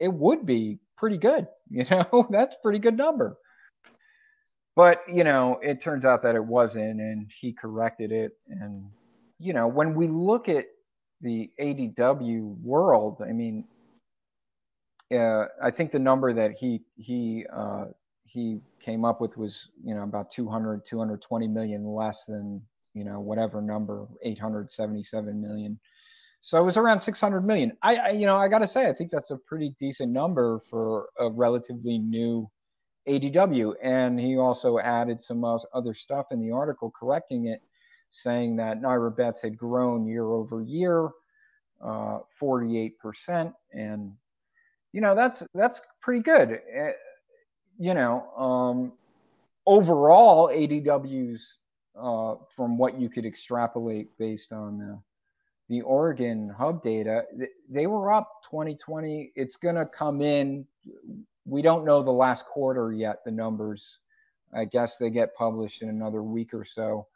it would be pretty good. <laughs> You know, that's pretty good number. But you know, it turns out that it wasn't, and he corrected it. And you know, when we look at the ADW world, I mean, uh, I think the number that he he uh, he came up with was you know about 200 220 million less than you know whatever number 877 million so it was around 600 million. I, I you know, I got to say, I think that's a pretty decent number for a relatively new ADW. And he also added some other stuff in the article correcting it, saying that NYRA bets had grown year over year, uh, 48%. And, you know, that's, that's pretty good. Uh, you know, um, overall ADWs, uh, from what you could extrapolate based on the Oregon hub data, they were up 2020. It's going to come in. We don't know the last quarter yet, the numbers. I guess they get published in another week or so.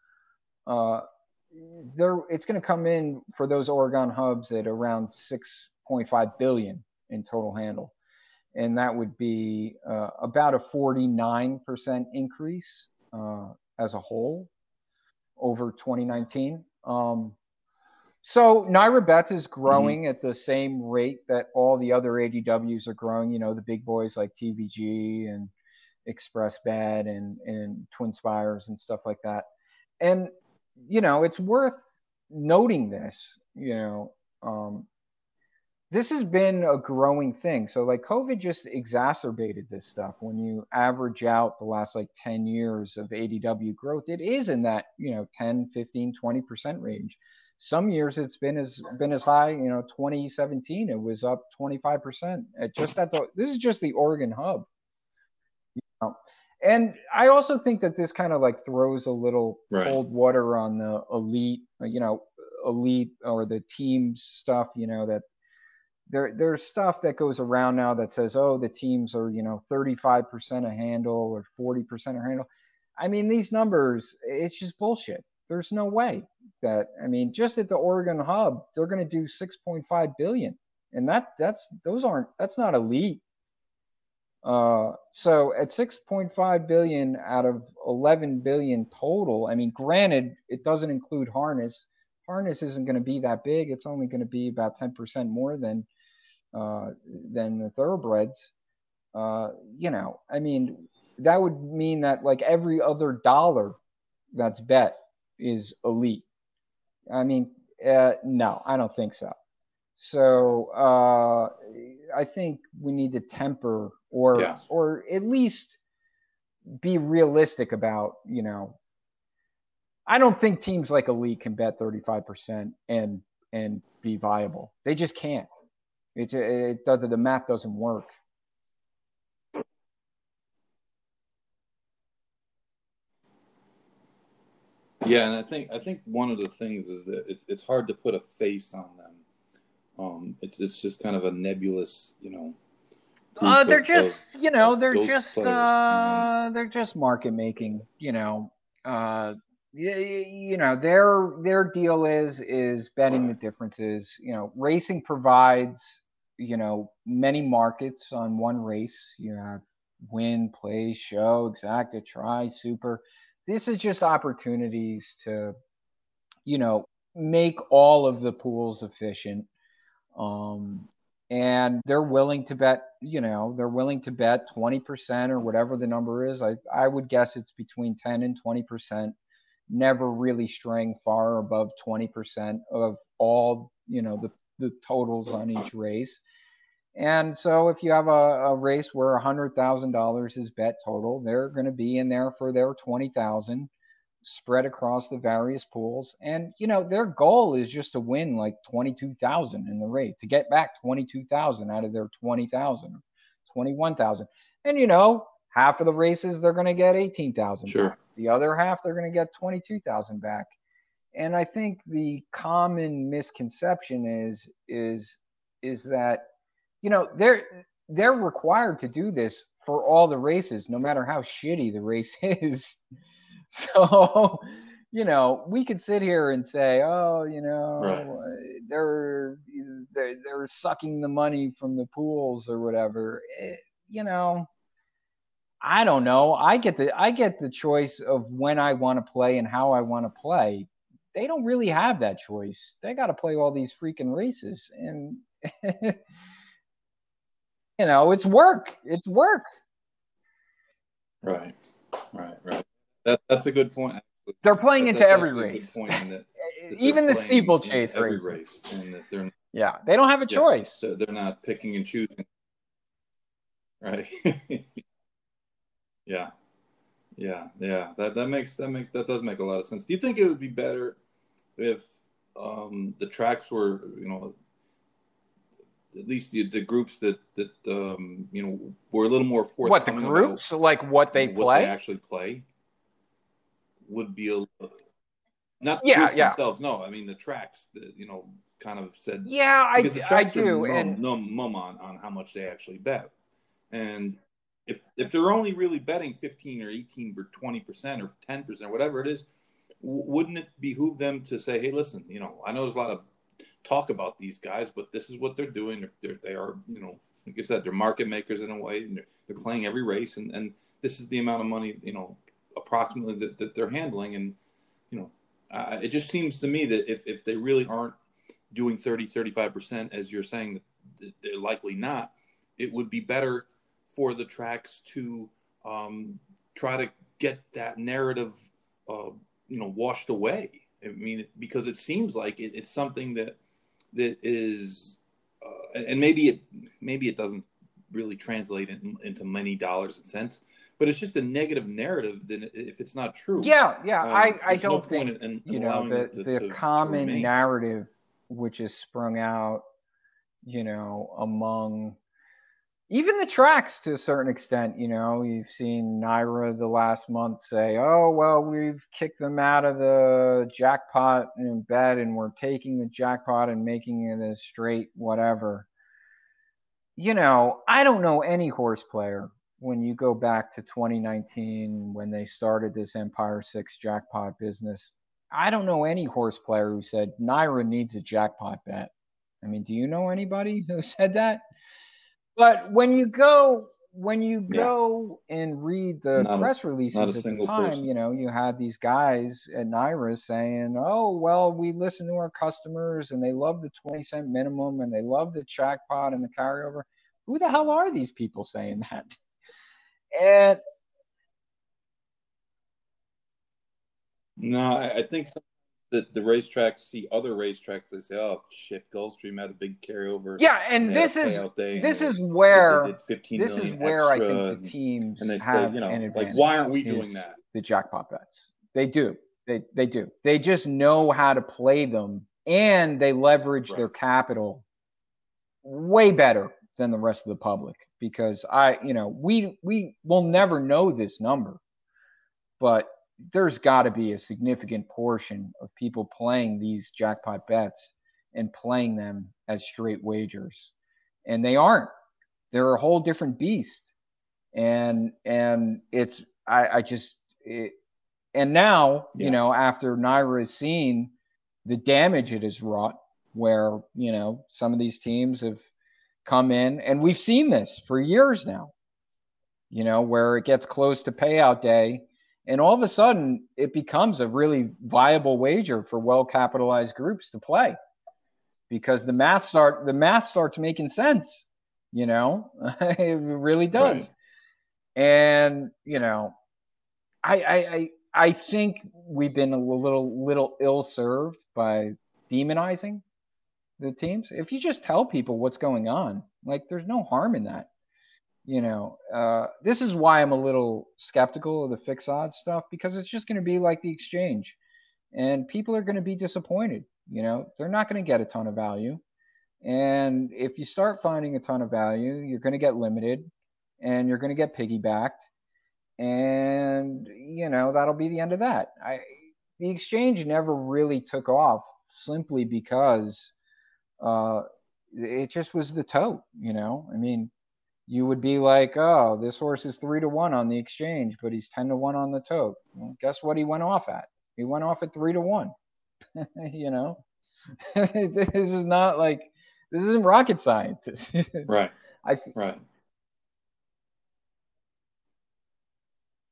Uh, there, it's going to come in for those Oregon hubs at around 6.5 billion in total handle, and that would be uh, about a 49% increase uh, as a whole over 2019. Um, so NYRA Bets is mm-hmm. growing mm-hmm. at the same rate that all the other ADWs are growing. You know, the big boys like TVG and Express Bet and and Twin Spires and stuff like that. And you know, it's worth noting this. You know, um, this has been a growing thing. So like COVID just exacerbated this stuff. When you average out the last like 10 years of ADW growth, it is in that, you know, 10, 15, 20% range some years it's been as been as high you know 2017 it was up 25% at just at the this is just the oregon hub you know? and i also think that this kind of like throws a little right. cold water on the elite you know elite or the teams stuff you know that there there's stuff that goes around now that says oh the teams are you know 35% a handle or 40% a handle i mean these numbers it's just bullshit there's no way that I mean, just at the Oregon hub, they're going to do 6.5 billion, and that that's those aren't that's not elite. Uh, so at 6.5 billion out of 11 billion total, I mean, granted, it doesn't include harness. Harness isn't going to be that big. It's only going to be about 10% more than uh, than the thoroughbreds. Uh, you know, I mean, that would mean that like every other dollar that's bet is elite. I mean, uh, no, I don't think so. So uh, I think we need to temper or yeah. or at least be realistic about, you know, I don't think teams like Elite can bet 35% and and be viable. They just can't. It it does the math doesn't work. Yeah, and I think I think one of the things is that it's it's hard to put a face on them. Um, it's it's just kind of a nebulous, you know. Uh, they're of, just, of, you know, they're just uh, they're just market making, you know. Uh, you, you know, their their deal is is betting right. the differences. You know, racing provides, you know, many markets on one race. You have win, play, show, exacta, tri, super this is just opportunities to, you know, make all of the pools efficient. Um, and they're willing to bet, you know, they're willing to bet 20% or whatever the number is. I, I would guess it's between 10 and 20%, never really straying far above 20% of all, you know, the, the totals on each race. And so if you have a, a race where $100,000 is bet total, they're going to be in there for their 20,000 spread across the various pools. And, you know, their goal is just to win like 22,000 in the race, to get back 22,000 out of their 20,000, 21,000. And, you know, half of the races they're going to get 18,000 sure. back. The other half they're going to get 22,000 back. And I think the common misconception is is is that you know they're they're required to do this for all the races no matter how shitty the race <laughs> is. So you know we could sit here and say oh you know right. they're, they're they're sucking the money from the pools or whatever. It, you know i don't know. I get the i get the choice of when i want to play and how i want to play. They don't really have that choice. They got to play all these freaking races. And <laughs> you know, it's work. It's work. Right, right, right. That, that's a good point. They're playing that's, into that's every race. That, <laughs> that Even the steeplechase race. Race, yeah, they don't have a yeah, choice. They're, they're not picking and choosing. Right. <laughs> yeah. Yeah, yeah, that that makes that make that does make a lot of sense. Do you think it would be better if um, the tracks were, you know, at least the, the groups that that um, you know were a little more forthcoming. What the groups like what they what play? They actually play would be a not yeah yeah themselves. No, I mean the tracks. That, you know, kind of said. Yeah, I I do. Num, and num, mum on on how much they actually bet, and if if they're only really betting fifteen or eighteen or twenty percent or ten percent, whatever it is, wouldn't it behoove them to say, hey, listen, you know, I know there's a lot of talk about these guys, but this is what they're doing. They're, they're they are, you know, like I said, they're market makers in a way, and they're, they're playing every race, and, and this is the amount of money, you know, approximately that, that they're handling. And, you know, it just seems to me that if, if they really aren't doing 30, 35%, as you're saying they're likely not, it would be better for the tracks to um, try to get that narrative, uh, you know, washed away. I mean, because it seems like it, it's something that that is, uh, and maybe it maybe it doesn't really translate in, into many dollars and cents, but it's just a negative narrative. Then if it's not true, yeah, yeah, um, I I don't no think in, in you know the to, the to, common to narrative which is sprung out, you know, among even the tracks to a certain extent, you know, you've seen NYRA the last month say, oh, well, we've kicked them out of the jackpot in bed and we're taking the jackpot and making it a straight whatever. You know, I don't know any horse player when you go back to 2019 when they started this Empire 6 jackpot business. I don't know any horse player who said NYRA needs a jackpot bet. I mean, do you know anybody who said that? But when you go when you go yeah. and read the not press releases at the time, person. you know, you had these guys at NYRA saying, "Oh, well, we listen to our customers and they love the 20 cent minimum and they love the jackpot and the carryover." Who the hell are these people saying <laughs> that? And no, I, I think the, the racetracks see other racetracks. They say, "Oh shit, Gulfstream had a big carryover." Yeah, and this is this is where this is where I think the teams and they say, you know, like why aren't we doing that? The jackpot bets. They do. They they do. They just know how to play them, and they leverage right. their capital way better than the rest of the public because I, you know, we we will never know this number, but there's got to be a significant portion of people playing these jackpot bets and playing them as straight wagers. And they aren't. They're a whole different beast. And and it's i i just it, and now yeah. you know after NYRA has seen the damage it has wrought where you know some of these teams have come in. And we've seen this for years now you know where it gets close to payout day and all of a sudden, it becomes a really viable wager for well capitalized groups to play because the math start the math starts making sense. You know, <laughs> it really does. Right. And you know, I, I I I think we've been a little little ill served by demonizing the teams. If you just tell people what's going on, like there's no harm in that you know, uh, this is why I'm a little skeptical of the fixed odds stuff because it's just going to be like the exchange, and people are going to be disappointed. You know, they're not going to get a ton of value, and if you start finding a ton of value, you're going to get limited, and you're going to get piggybacked, and you know that'll be the end of that. I the exchange never really took off simply because uh, it just was the tote. You know, I mean you would be like, oh, this horse is three to one on the exchange, but he's 10 to one on the tote. Well, guess what he went off at? He went off at three to one. <laughs> you know, <laughs> this is not like, this isn't rocket science. <laughs> right. I, right.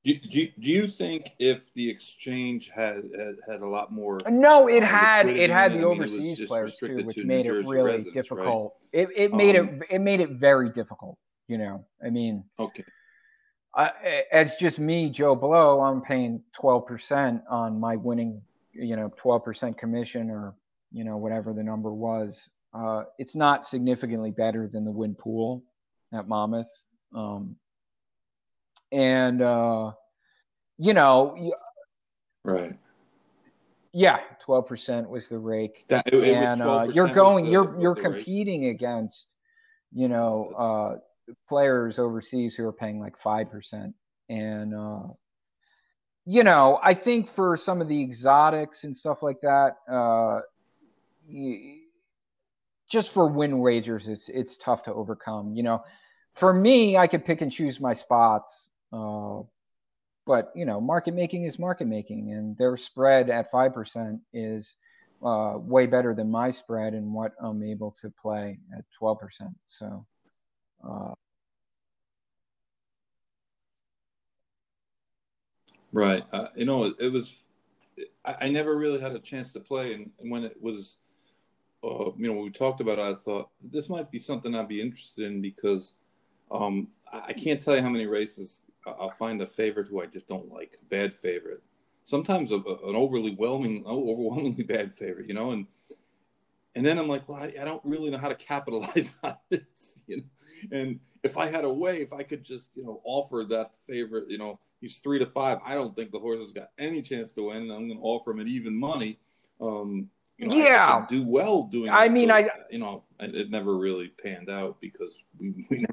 Do, do, do you think if the exchange had had, had a lot more? No, it had it had the overseas players too, which made it really difficult. Right? It it made um, it it made it very difficult you know, I mean, okay. I, as just me, Joe Blow, I'm paying 12% on my winning, you know, 12% commission or, you know, whatever the number was. Uh, it's not significantly better than the win pool at Monmouth. Um, and, uh, you know, right. Yeah, 12% was the rake. That, it, and, uh, you're going, you're, you're competing rake. against, you know, uh, players overseas who are paying like 5%. And, uh, you know, I think for some of the exotics and stuff like that, uh, just for win wagers, it's it's tough to overcome. You know, for me, I could pick and choose my spots, uh, but you know, market making is market making, and their spread at five percent is uh, way better than my spread and what I'm able to play at twelve percent. So, uh, right. Uh, you know, it, it was. I, I, never really had a chance to play, and, and when it was, uh, you know, we talked about it, I thought this might be something I'd be interested in because um, I, I can't tell you how many races I'll find a favorite who I just don't like, a bad favorite. Sometimes a, an overly whelming, <laughs> overwhelmingly bad favorite, you know, and and then I'm like, well, I, I, don't really know how to capitalize <laughs> on this, you know. And if I had a way, if I could just, you know, offer that favorite, you know, he's three to five. I don't think the horse has got any chance to win. I'm going to offer him at even money. Um, you know, yeah, I, I do well doing. I mean, I you know, it never really panned out because we, we never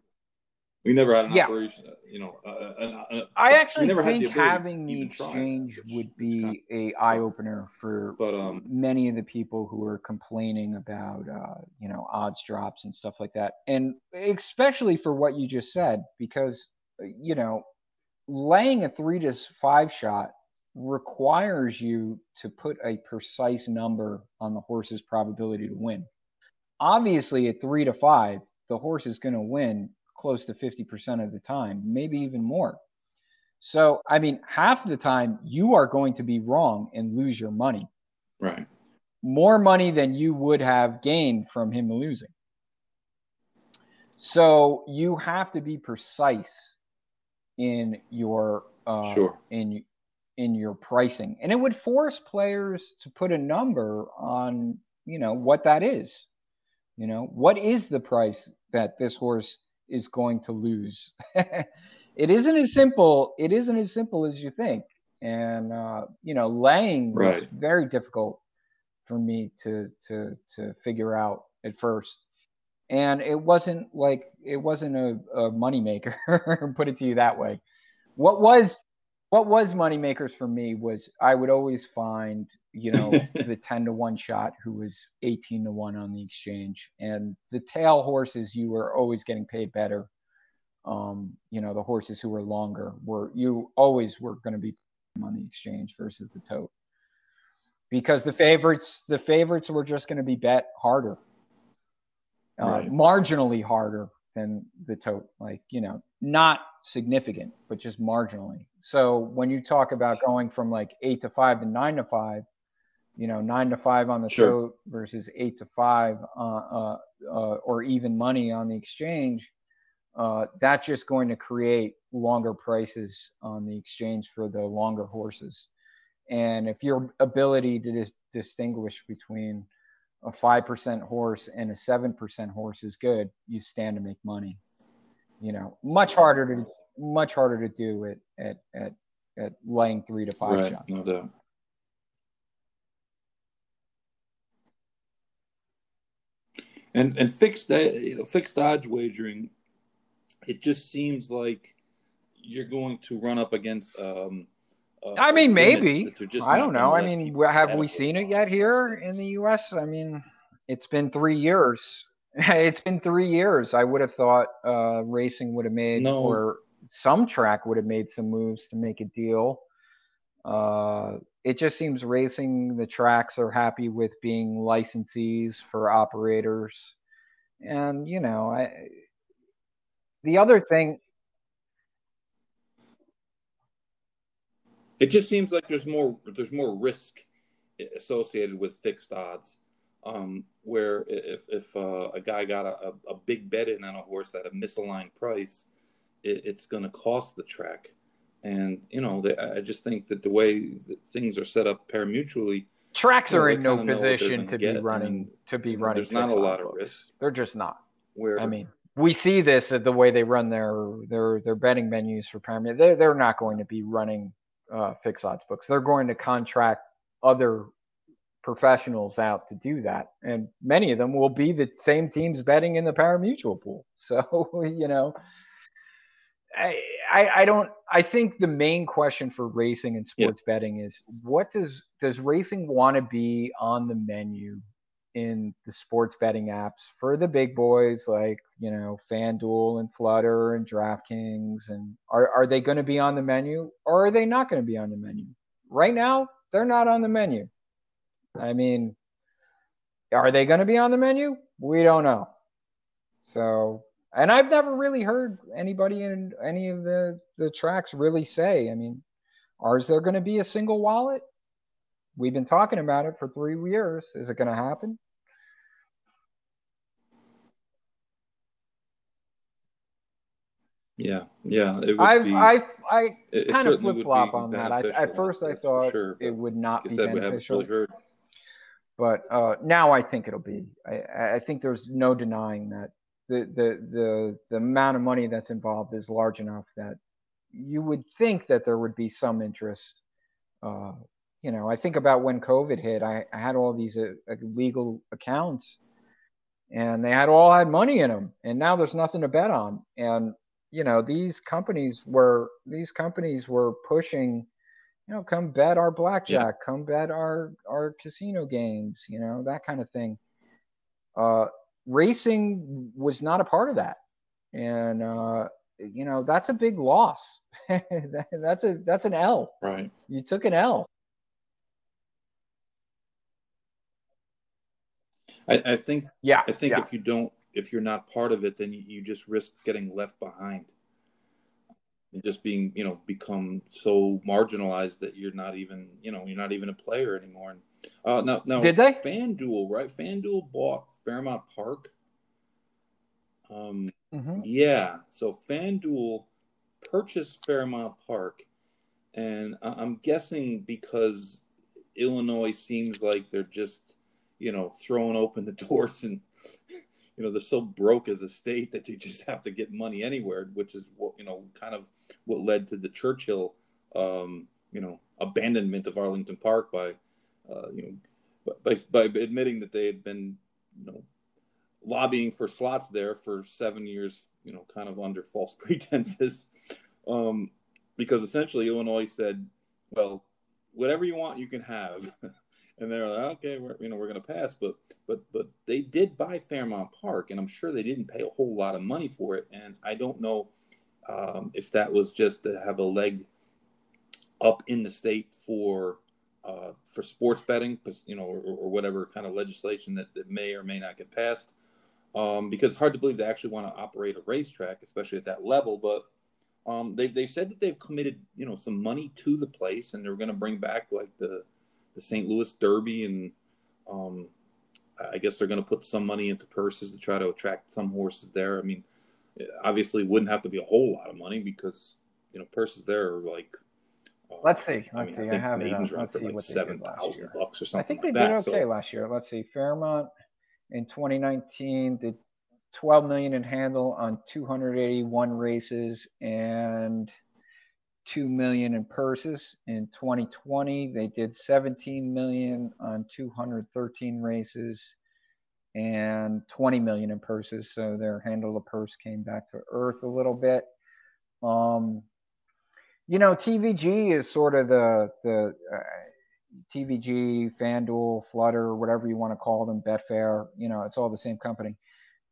we never had an yeah. operation. Uh, you know, uh, uh, uh, I actually think the having the exchange would be kind of, a eye opener for but, um, many of the people who are complaining about uh, you know odds drops and stuff like that, and especially for what you just said, because you know, laying a three to five shot requires you to put a precise number on the horse's probability to win. Obviously, at three to five, the horse is going to win close to 50% of the time, maybe even more. So, I mean, half the time you are going to be wrong and lose your money. Right. More money than you would have gained from him losing. So, you have to be precise in your uh, sure. in in your pricing, and it would force players to put a number on you know what that is. You know what is the price that this horse is going to lose. <laughs> it isn't as simple. It isn't as simple as you think, and uh, you know laying was very difficult for me to to to figure out at first and it wasn't like it wasn't a, a moneymaker <laughs> put it to you that way what was what was moneymakers for me was i would always find you know <laughs> the 10 to 1 shot who was 18 to 1 on the exchange. And the tail horses you were always getting paid better. Um, you know the horses who were longer were you always were going to be on the exchange versus the tote. Because the favorites the favorites were just going to be bet harder. Uh, right. marginally harder than the tote like you know not significant but just marginally so when you talk about going from like eight to five to nine to five you know nine to five on the sure. tote versus eight to five uh, uh, uh, or even money on the exchange uh, that's just going to create longer prices on the exchange for the longer horses and if your ability to dis- distinguish between a 5% horse and a 7% horse is good, you stand to make money. You know, much harder to much harder to do it at at at laying 3 to 5 right, shots. No doubt. And and fixed you know fixed odds wagering it just seems like you're going to run up against um, uh, I mean, maybe. I don't know. I mean, have we seen it yet here in the U.S.? I mean, it's been three years. <laughs> it's been three years. I would have thought uh, racing would have made, no. or some track would have made some moves to make a deal. Uh, it just seems racing, the tracks are happy with being licensees for operators. And, you know, I, the other thing, It just seems like there's more there's more risk associated with fixed odds. Um, where if if uh, a guy got a, a, big bet in on a horse at a misaligned price, it, it's going to cost the track. And you know, they, I just think that the way that things are set up parimutually, tracks are in no position to be running to be running. There's not a lot books. of risk. They're just not. Where I mean, we see this at the way they run their their their betting menus for pari-mutuel. They're they're not going to be running uh, fixed odds books. They're going to contract other professionals out to do that, and many of them will be the same teams betting in the pari-mutuel pool. <laughs> So you know, I, I, don't. I think the main question for racing and sports yeah. betting is what does does racing want to be on the menu in the sports betting apps for the big boys like you know FanDuel and Flutter and DraftKings and are are they going to be on the menu or are they not going to be on the menu? Right now, they're not on the menu. I mean, are they going to be on the menu? We don't know. So, and I've never really heard anybody in any of the the tracks really say. I mean, are there going to be a single wallet? We've been talking about it for three years. Is it going to happen? Yeah, yeah. I've, be, I, I kind of flip flop on that. I, at first, I thought sure, it would not be beneficial. Really but uh, now I think it'll be. I, I think there's no denying that the, the the the amount of money that's involved is large enough that you would think that there would be some interest. Uh, you know, I think about when COVID hit. I, I had all these uh, legal accounts, and they had all had money in them, and now there's nothing to bet on. And you know these companies were these companies were pushing you know come bet our blackjack yeah. come bet our our casino games you know that kind of thing uh racing was not a part of that. And uh you know that's a big loss. <laughs> That's a that's an l. Right. You took an l. I, I think yeah i think yeah. if you don't if you're not part of it, then you, you just risk getting left behind. And just being, you know, become so marginalized that you're not even, you know, you're not even a player anymore. And, uh, now, now, did they? FanDuel, right? FanDuel bought Fairmount Park. Um, mm-hmm. yeah. So FanDuel purchased Fairmount Park, and I'm guessing because Illinois seems like they're just, you know, throwing open the <laughs> doors and, you know, they're so broke as a state that you just have to get money anywhere, which is what, you know, kind of what led to the Churchill, um, you know, abandonment of Arlington Park by, uh, you know, by, by admitting that they had been, you know, lobbying for slots there for seven years, you know, kind of under false <laughs> pretenses. Um, because essentially Illinois said, well, whatever you want, you can have. <laughs> and they're like, okay, we're, you know, we're going to pass. But, but, but they did buy Fairmount Park, and I'm sure they didn't pay a whole lot of money for it. And I don't know um, if that was just to have a leg up in the state for uh, for sports betting, you know, or, or, whatever kind of legislation that, that may or may not get passed. Um, because it's hard to believe they actually want to operate a racetrack, especially at that level. But um, they they said that they've committed you know some money to the place, and they're going to bring back like the the St. Louis Derby, and um, I guess they're going to put some money into purses to try to attract some horses there. I mean, obviously, wouldn't have to be a whole lot of money because you know purses there are like. Let's see. Let's I mean, see. I, I have it. Let's see like what seven thousand bucks or something. I think they like did that, okay so. last year. Let's see. Fairmount in 2019 did 12 million in handle on 281 races and 2 million in purses. In 2020, they did 17 million on 213 races and 20 million in purses. So their handle of purse came back to earth a little bit. Um, you know, TVG is sort of the the uh, TVG, FanDuel, Flutter, whatever you want to call them, Betfair. You know, it's all the same company.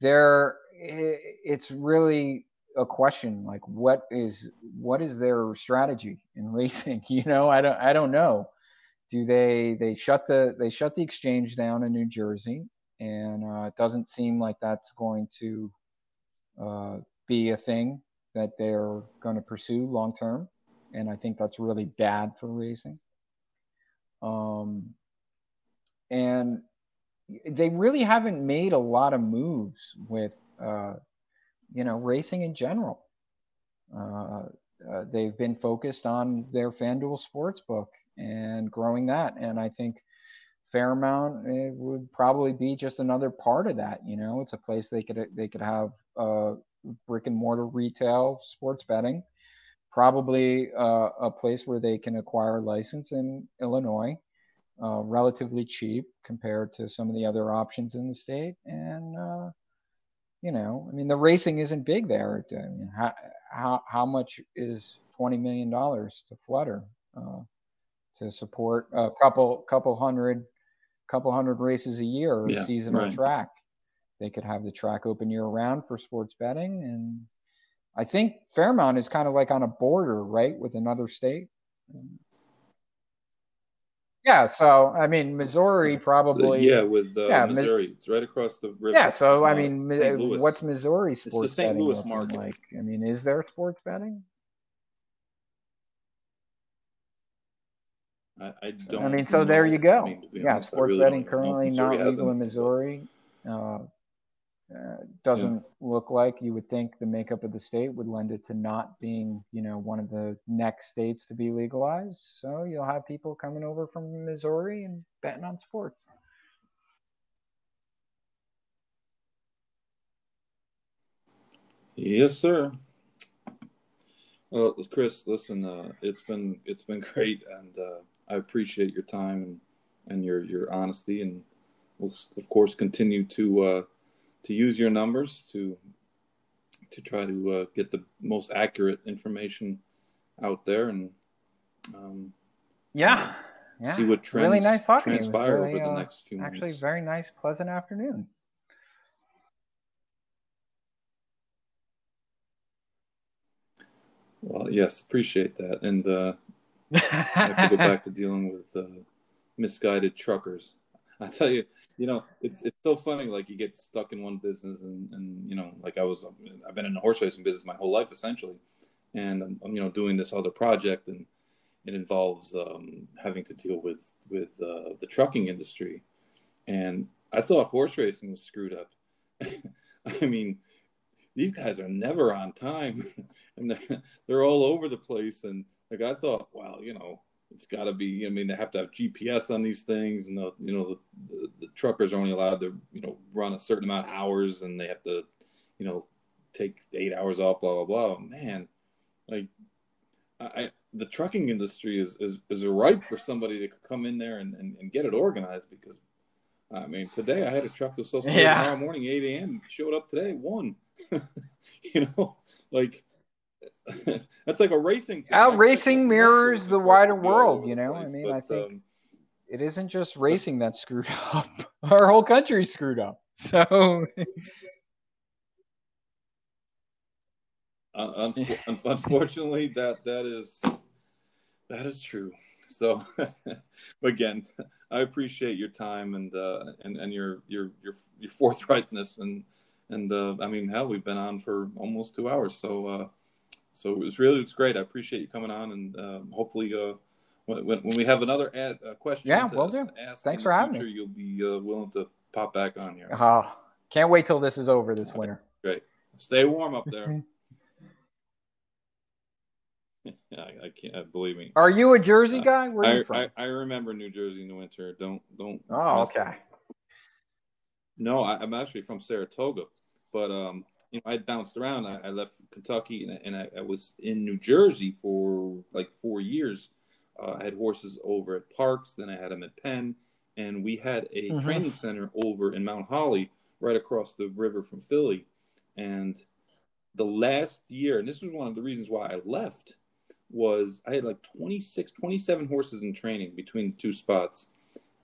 There it's really a question like what is what is their strategy in <laughs> racing you know? I don't i don't know. Do they they shut the they shut the exchange down in new jersey and uh, it doesn't seem like that's going to uh, be a thing that they're going to pursue long term and i think that's really bad for racing um, and they really haven't made a lot of moves with uh, you know racing in general. Uh, uh, they've been focused on their FanDuel sportsbook and growing that, and I think Fairmount it would probably be just another part of that. You know, it's a place they could they could have uh, brick and mortar retail sports betting, probably uh, a place where they can acquire a license in Illinois uh, relatively cheap compared to some of the other options in the state. And, uh, you know, I mean, the racing isn't big there. I mean, how, how, how much is $20 million to Flutter uh, to support a couple, couple hundred, couple hundred races a year, yeah, seasonal right. track? They could have the track open year round for sports betting. And I think Fairmount is kind of like on a border, right, with another state. Yeah, so I mean, Missouri probably. Yeah, with uh, yeah, Missouri, it's right across the river. Yeah, so I uh, mean, what's Missouri sports it's the St. Louis market. like? I mean, is there sports betting? I, I don't. I mean, so know. there you go. I mean, yeah, honest, sports really betting currently not legal in Missouri. Uh, uh, doesn't yeah. look like you would think the makeup of the state would lend it to not being, you know, one of the next states to be legalized. So you'll have people coming over from Missouri and betting on sports. Yes, sir. Well, Chris, listen, uh, it's been it's been <laughs> great, and uh, I appreciate your time and, and your your honesty, and we'll of course continue to uh, to use your numbers to to try to uh, get the most accurate information out there and um, yeah, yeah, see what trends really nice transpire really, over the uh, next few months. Actually, very nice, pleasant afternoon. Well, yes, appreciate that, and uh, I have to go <laughs> back to dealing with uh, misguided truckers. I tell you, you know, it's it's so funny. Like you get stuck in one business, and and you know, like I was, I've been in the horse racing business my whole life essentially, and I'm, I'm you know doing this other project, and it involves um, having to deal with with uh, the trucking industry, and I thought horse racing was screwed up. <laughs> I mean, these guys are never on time, <laughs> and they're they're all over the place, and like I thought, well, you know, it's got to be. I mean, they have to have GPS on these things, and the you know the, the, the truckers are only allowed to you know run a certain amount of hours, and they have to you know take eight hours off. Blah blah blah. Man, like I, the trucking industry is, is is ripe for somebody to come in there and, and, and get it organized because I mean today I had a truck that was supposed to be yeah. tomorrow morning eight a.m. showed up today one. <laughs> you know, like <laughs> that's like a racing. Out racing mirrors the wider world. You know, place, I mean, but, I think um, it isn't just racing that's screwed <laughs> up. Our whole country's screwed up. <laughs> So. Uh, unfortunately, that that is that is true. So, again, I appreciate your time and uh, and and your your your your forthrightness and and uh, I mean, hell, we've been on for almost two hours. So, uh, so it was really it was great. I appreciate you coming on, and um, hopefully, uh, when, when we have another ad, uh, question, yeah, to, we'll do. Thanks for having future, me. You'll be uh, willing to pop back on here. Oh, can't wait till this is over this <laughs> winter. Great. Stay warm up there. <laughs> <laughs> I, I can't believe me. Are you a Jersey uh, guy? Where I, you from? I, I, remember New Jersey in the winter. Don't don't. Oh, okay. No, I, am actually from Saratoga, but um, you know, I bounced around. I, I left Kentucky and, and I, was in New Jersey for like four years. Uh, I had horses over at Parks, then I had them at Penn, and we had a mm-hmm. training center over in Mount Holly, right across the river from Philly. And the last year, and this was one of the reasons why I left was I had like 26, 27 horses in training between the two spots.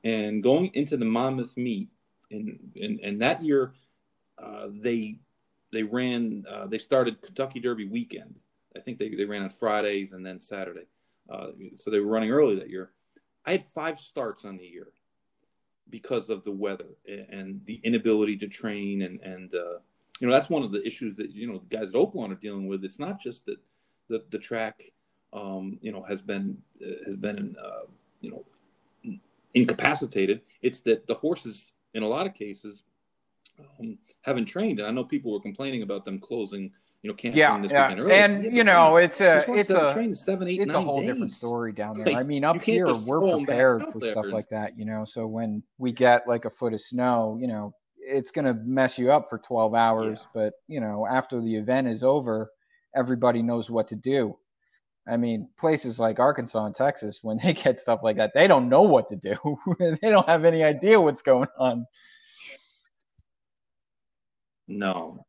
And going into the Monmouth meet, and, and, and that year uh, they they ran uh, they started Kentucky Derby weekend. I think they, they ran on Fridays and then Saturday. Uh, so they were running early that year. I had five starts on the year because of the weather and the inability to train and and uh, you know that's one of the issues that you know the guys at Oaklawn are dealing with. It's not just that the the track um, you know, has been uh, has been uh, you know incapacitated. It's that the horses, in a lot of cases, um, haven't trained. And I know people were complaining about them closing, you know, canceling yeah, this yeah. weekend early. And yeah, you know, it's a it's a seven, eight, it's a whole days. different story down there. Like, I mean, up here we're prepared for stuff like that, you know. So when we get like a foot of snow, you know, it's gonna mess you up for 12 hours. Yeah. But you know, after the event is over, everybody knows what to do. I mean, places like Arkansas and Texas, <laughs> when they get stuff like that, they don't know what to do. <laughs> they don't have any idea what's going on. No.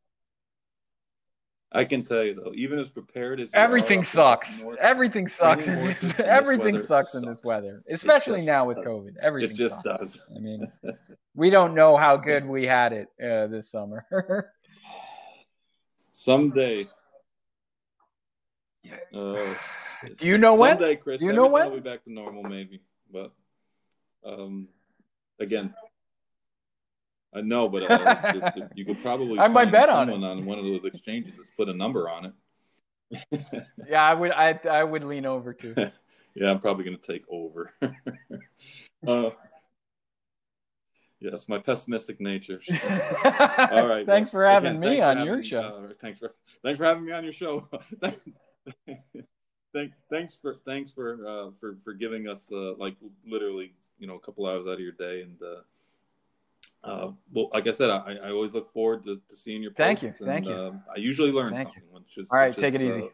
I can tell you though, even as prepared as everything sucks. North, everything <laughs> sucks. In this, everything sucks in this weather, especially now with does. COVID. Everything it just sucks. does. I mean, <laughs> we don't know how good we had it uh, this summer. <laughs> Someday uh, <sighs> Do you know when? Someday, Chris. Do you know when? We'll be back to normal, maybe. But um, again, I know, but uh, <laughs> you could probably I might bet on it. on one of those exchanges. Let's put a number on it. <laughs> yeah, I would. I I would lean over too. <laughs> yeah, I'm probably going to take over. uh, yes, my pessimistic nature. All right. thanks for having me on having, your show. Uh, thanks for thanks for having me on your show. Thank, thanks for thanks for uh, for for giving us uh, like literally you know a couple hours out of your day and uh, uh, well like I said I, I always look forward to, to seeing your posts thank you and, thank you. uh, I usually learn thank something. Which is, all right take is, it easy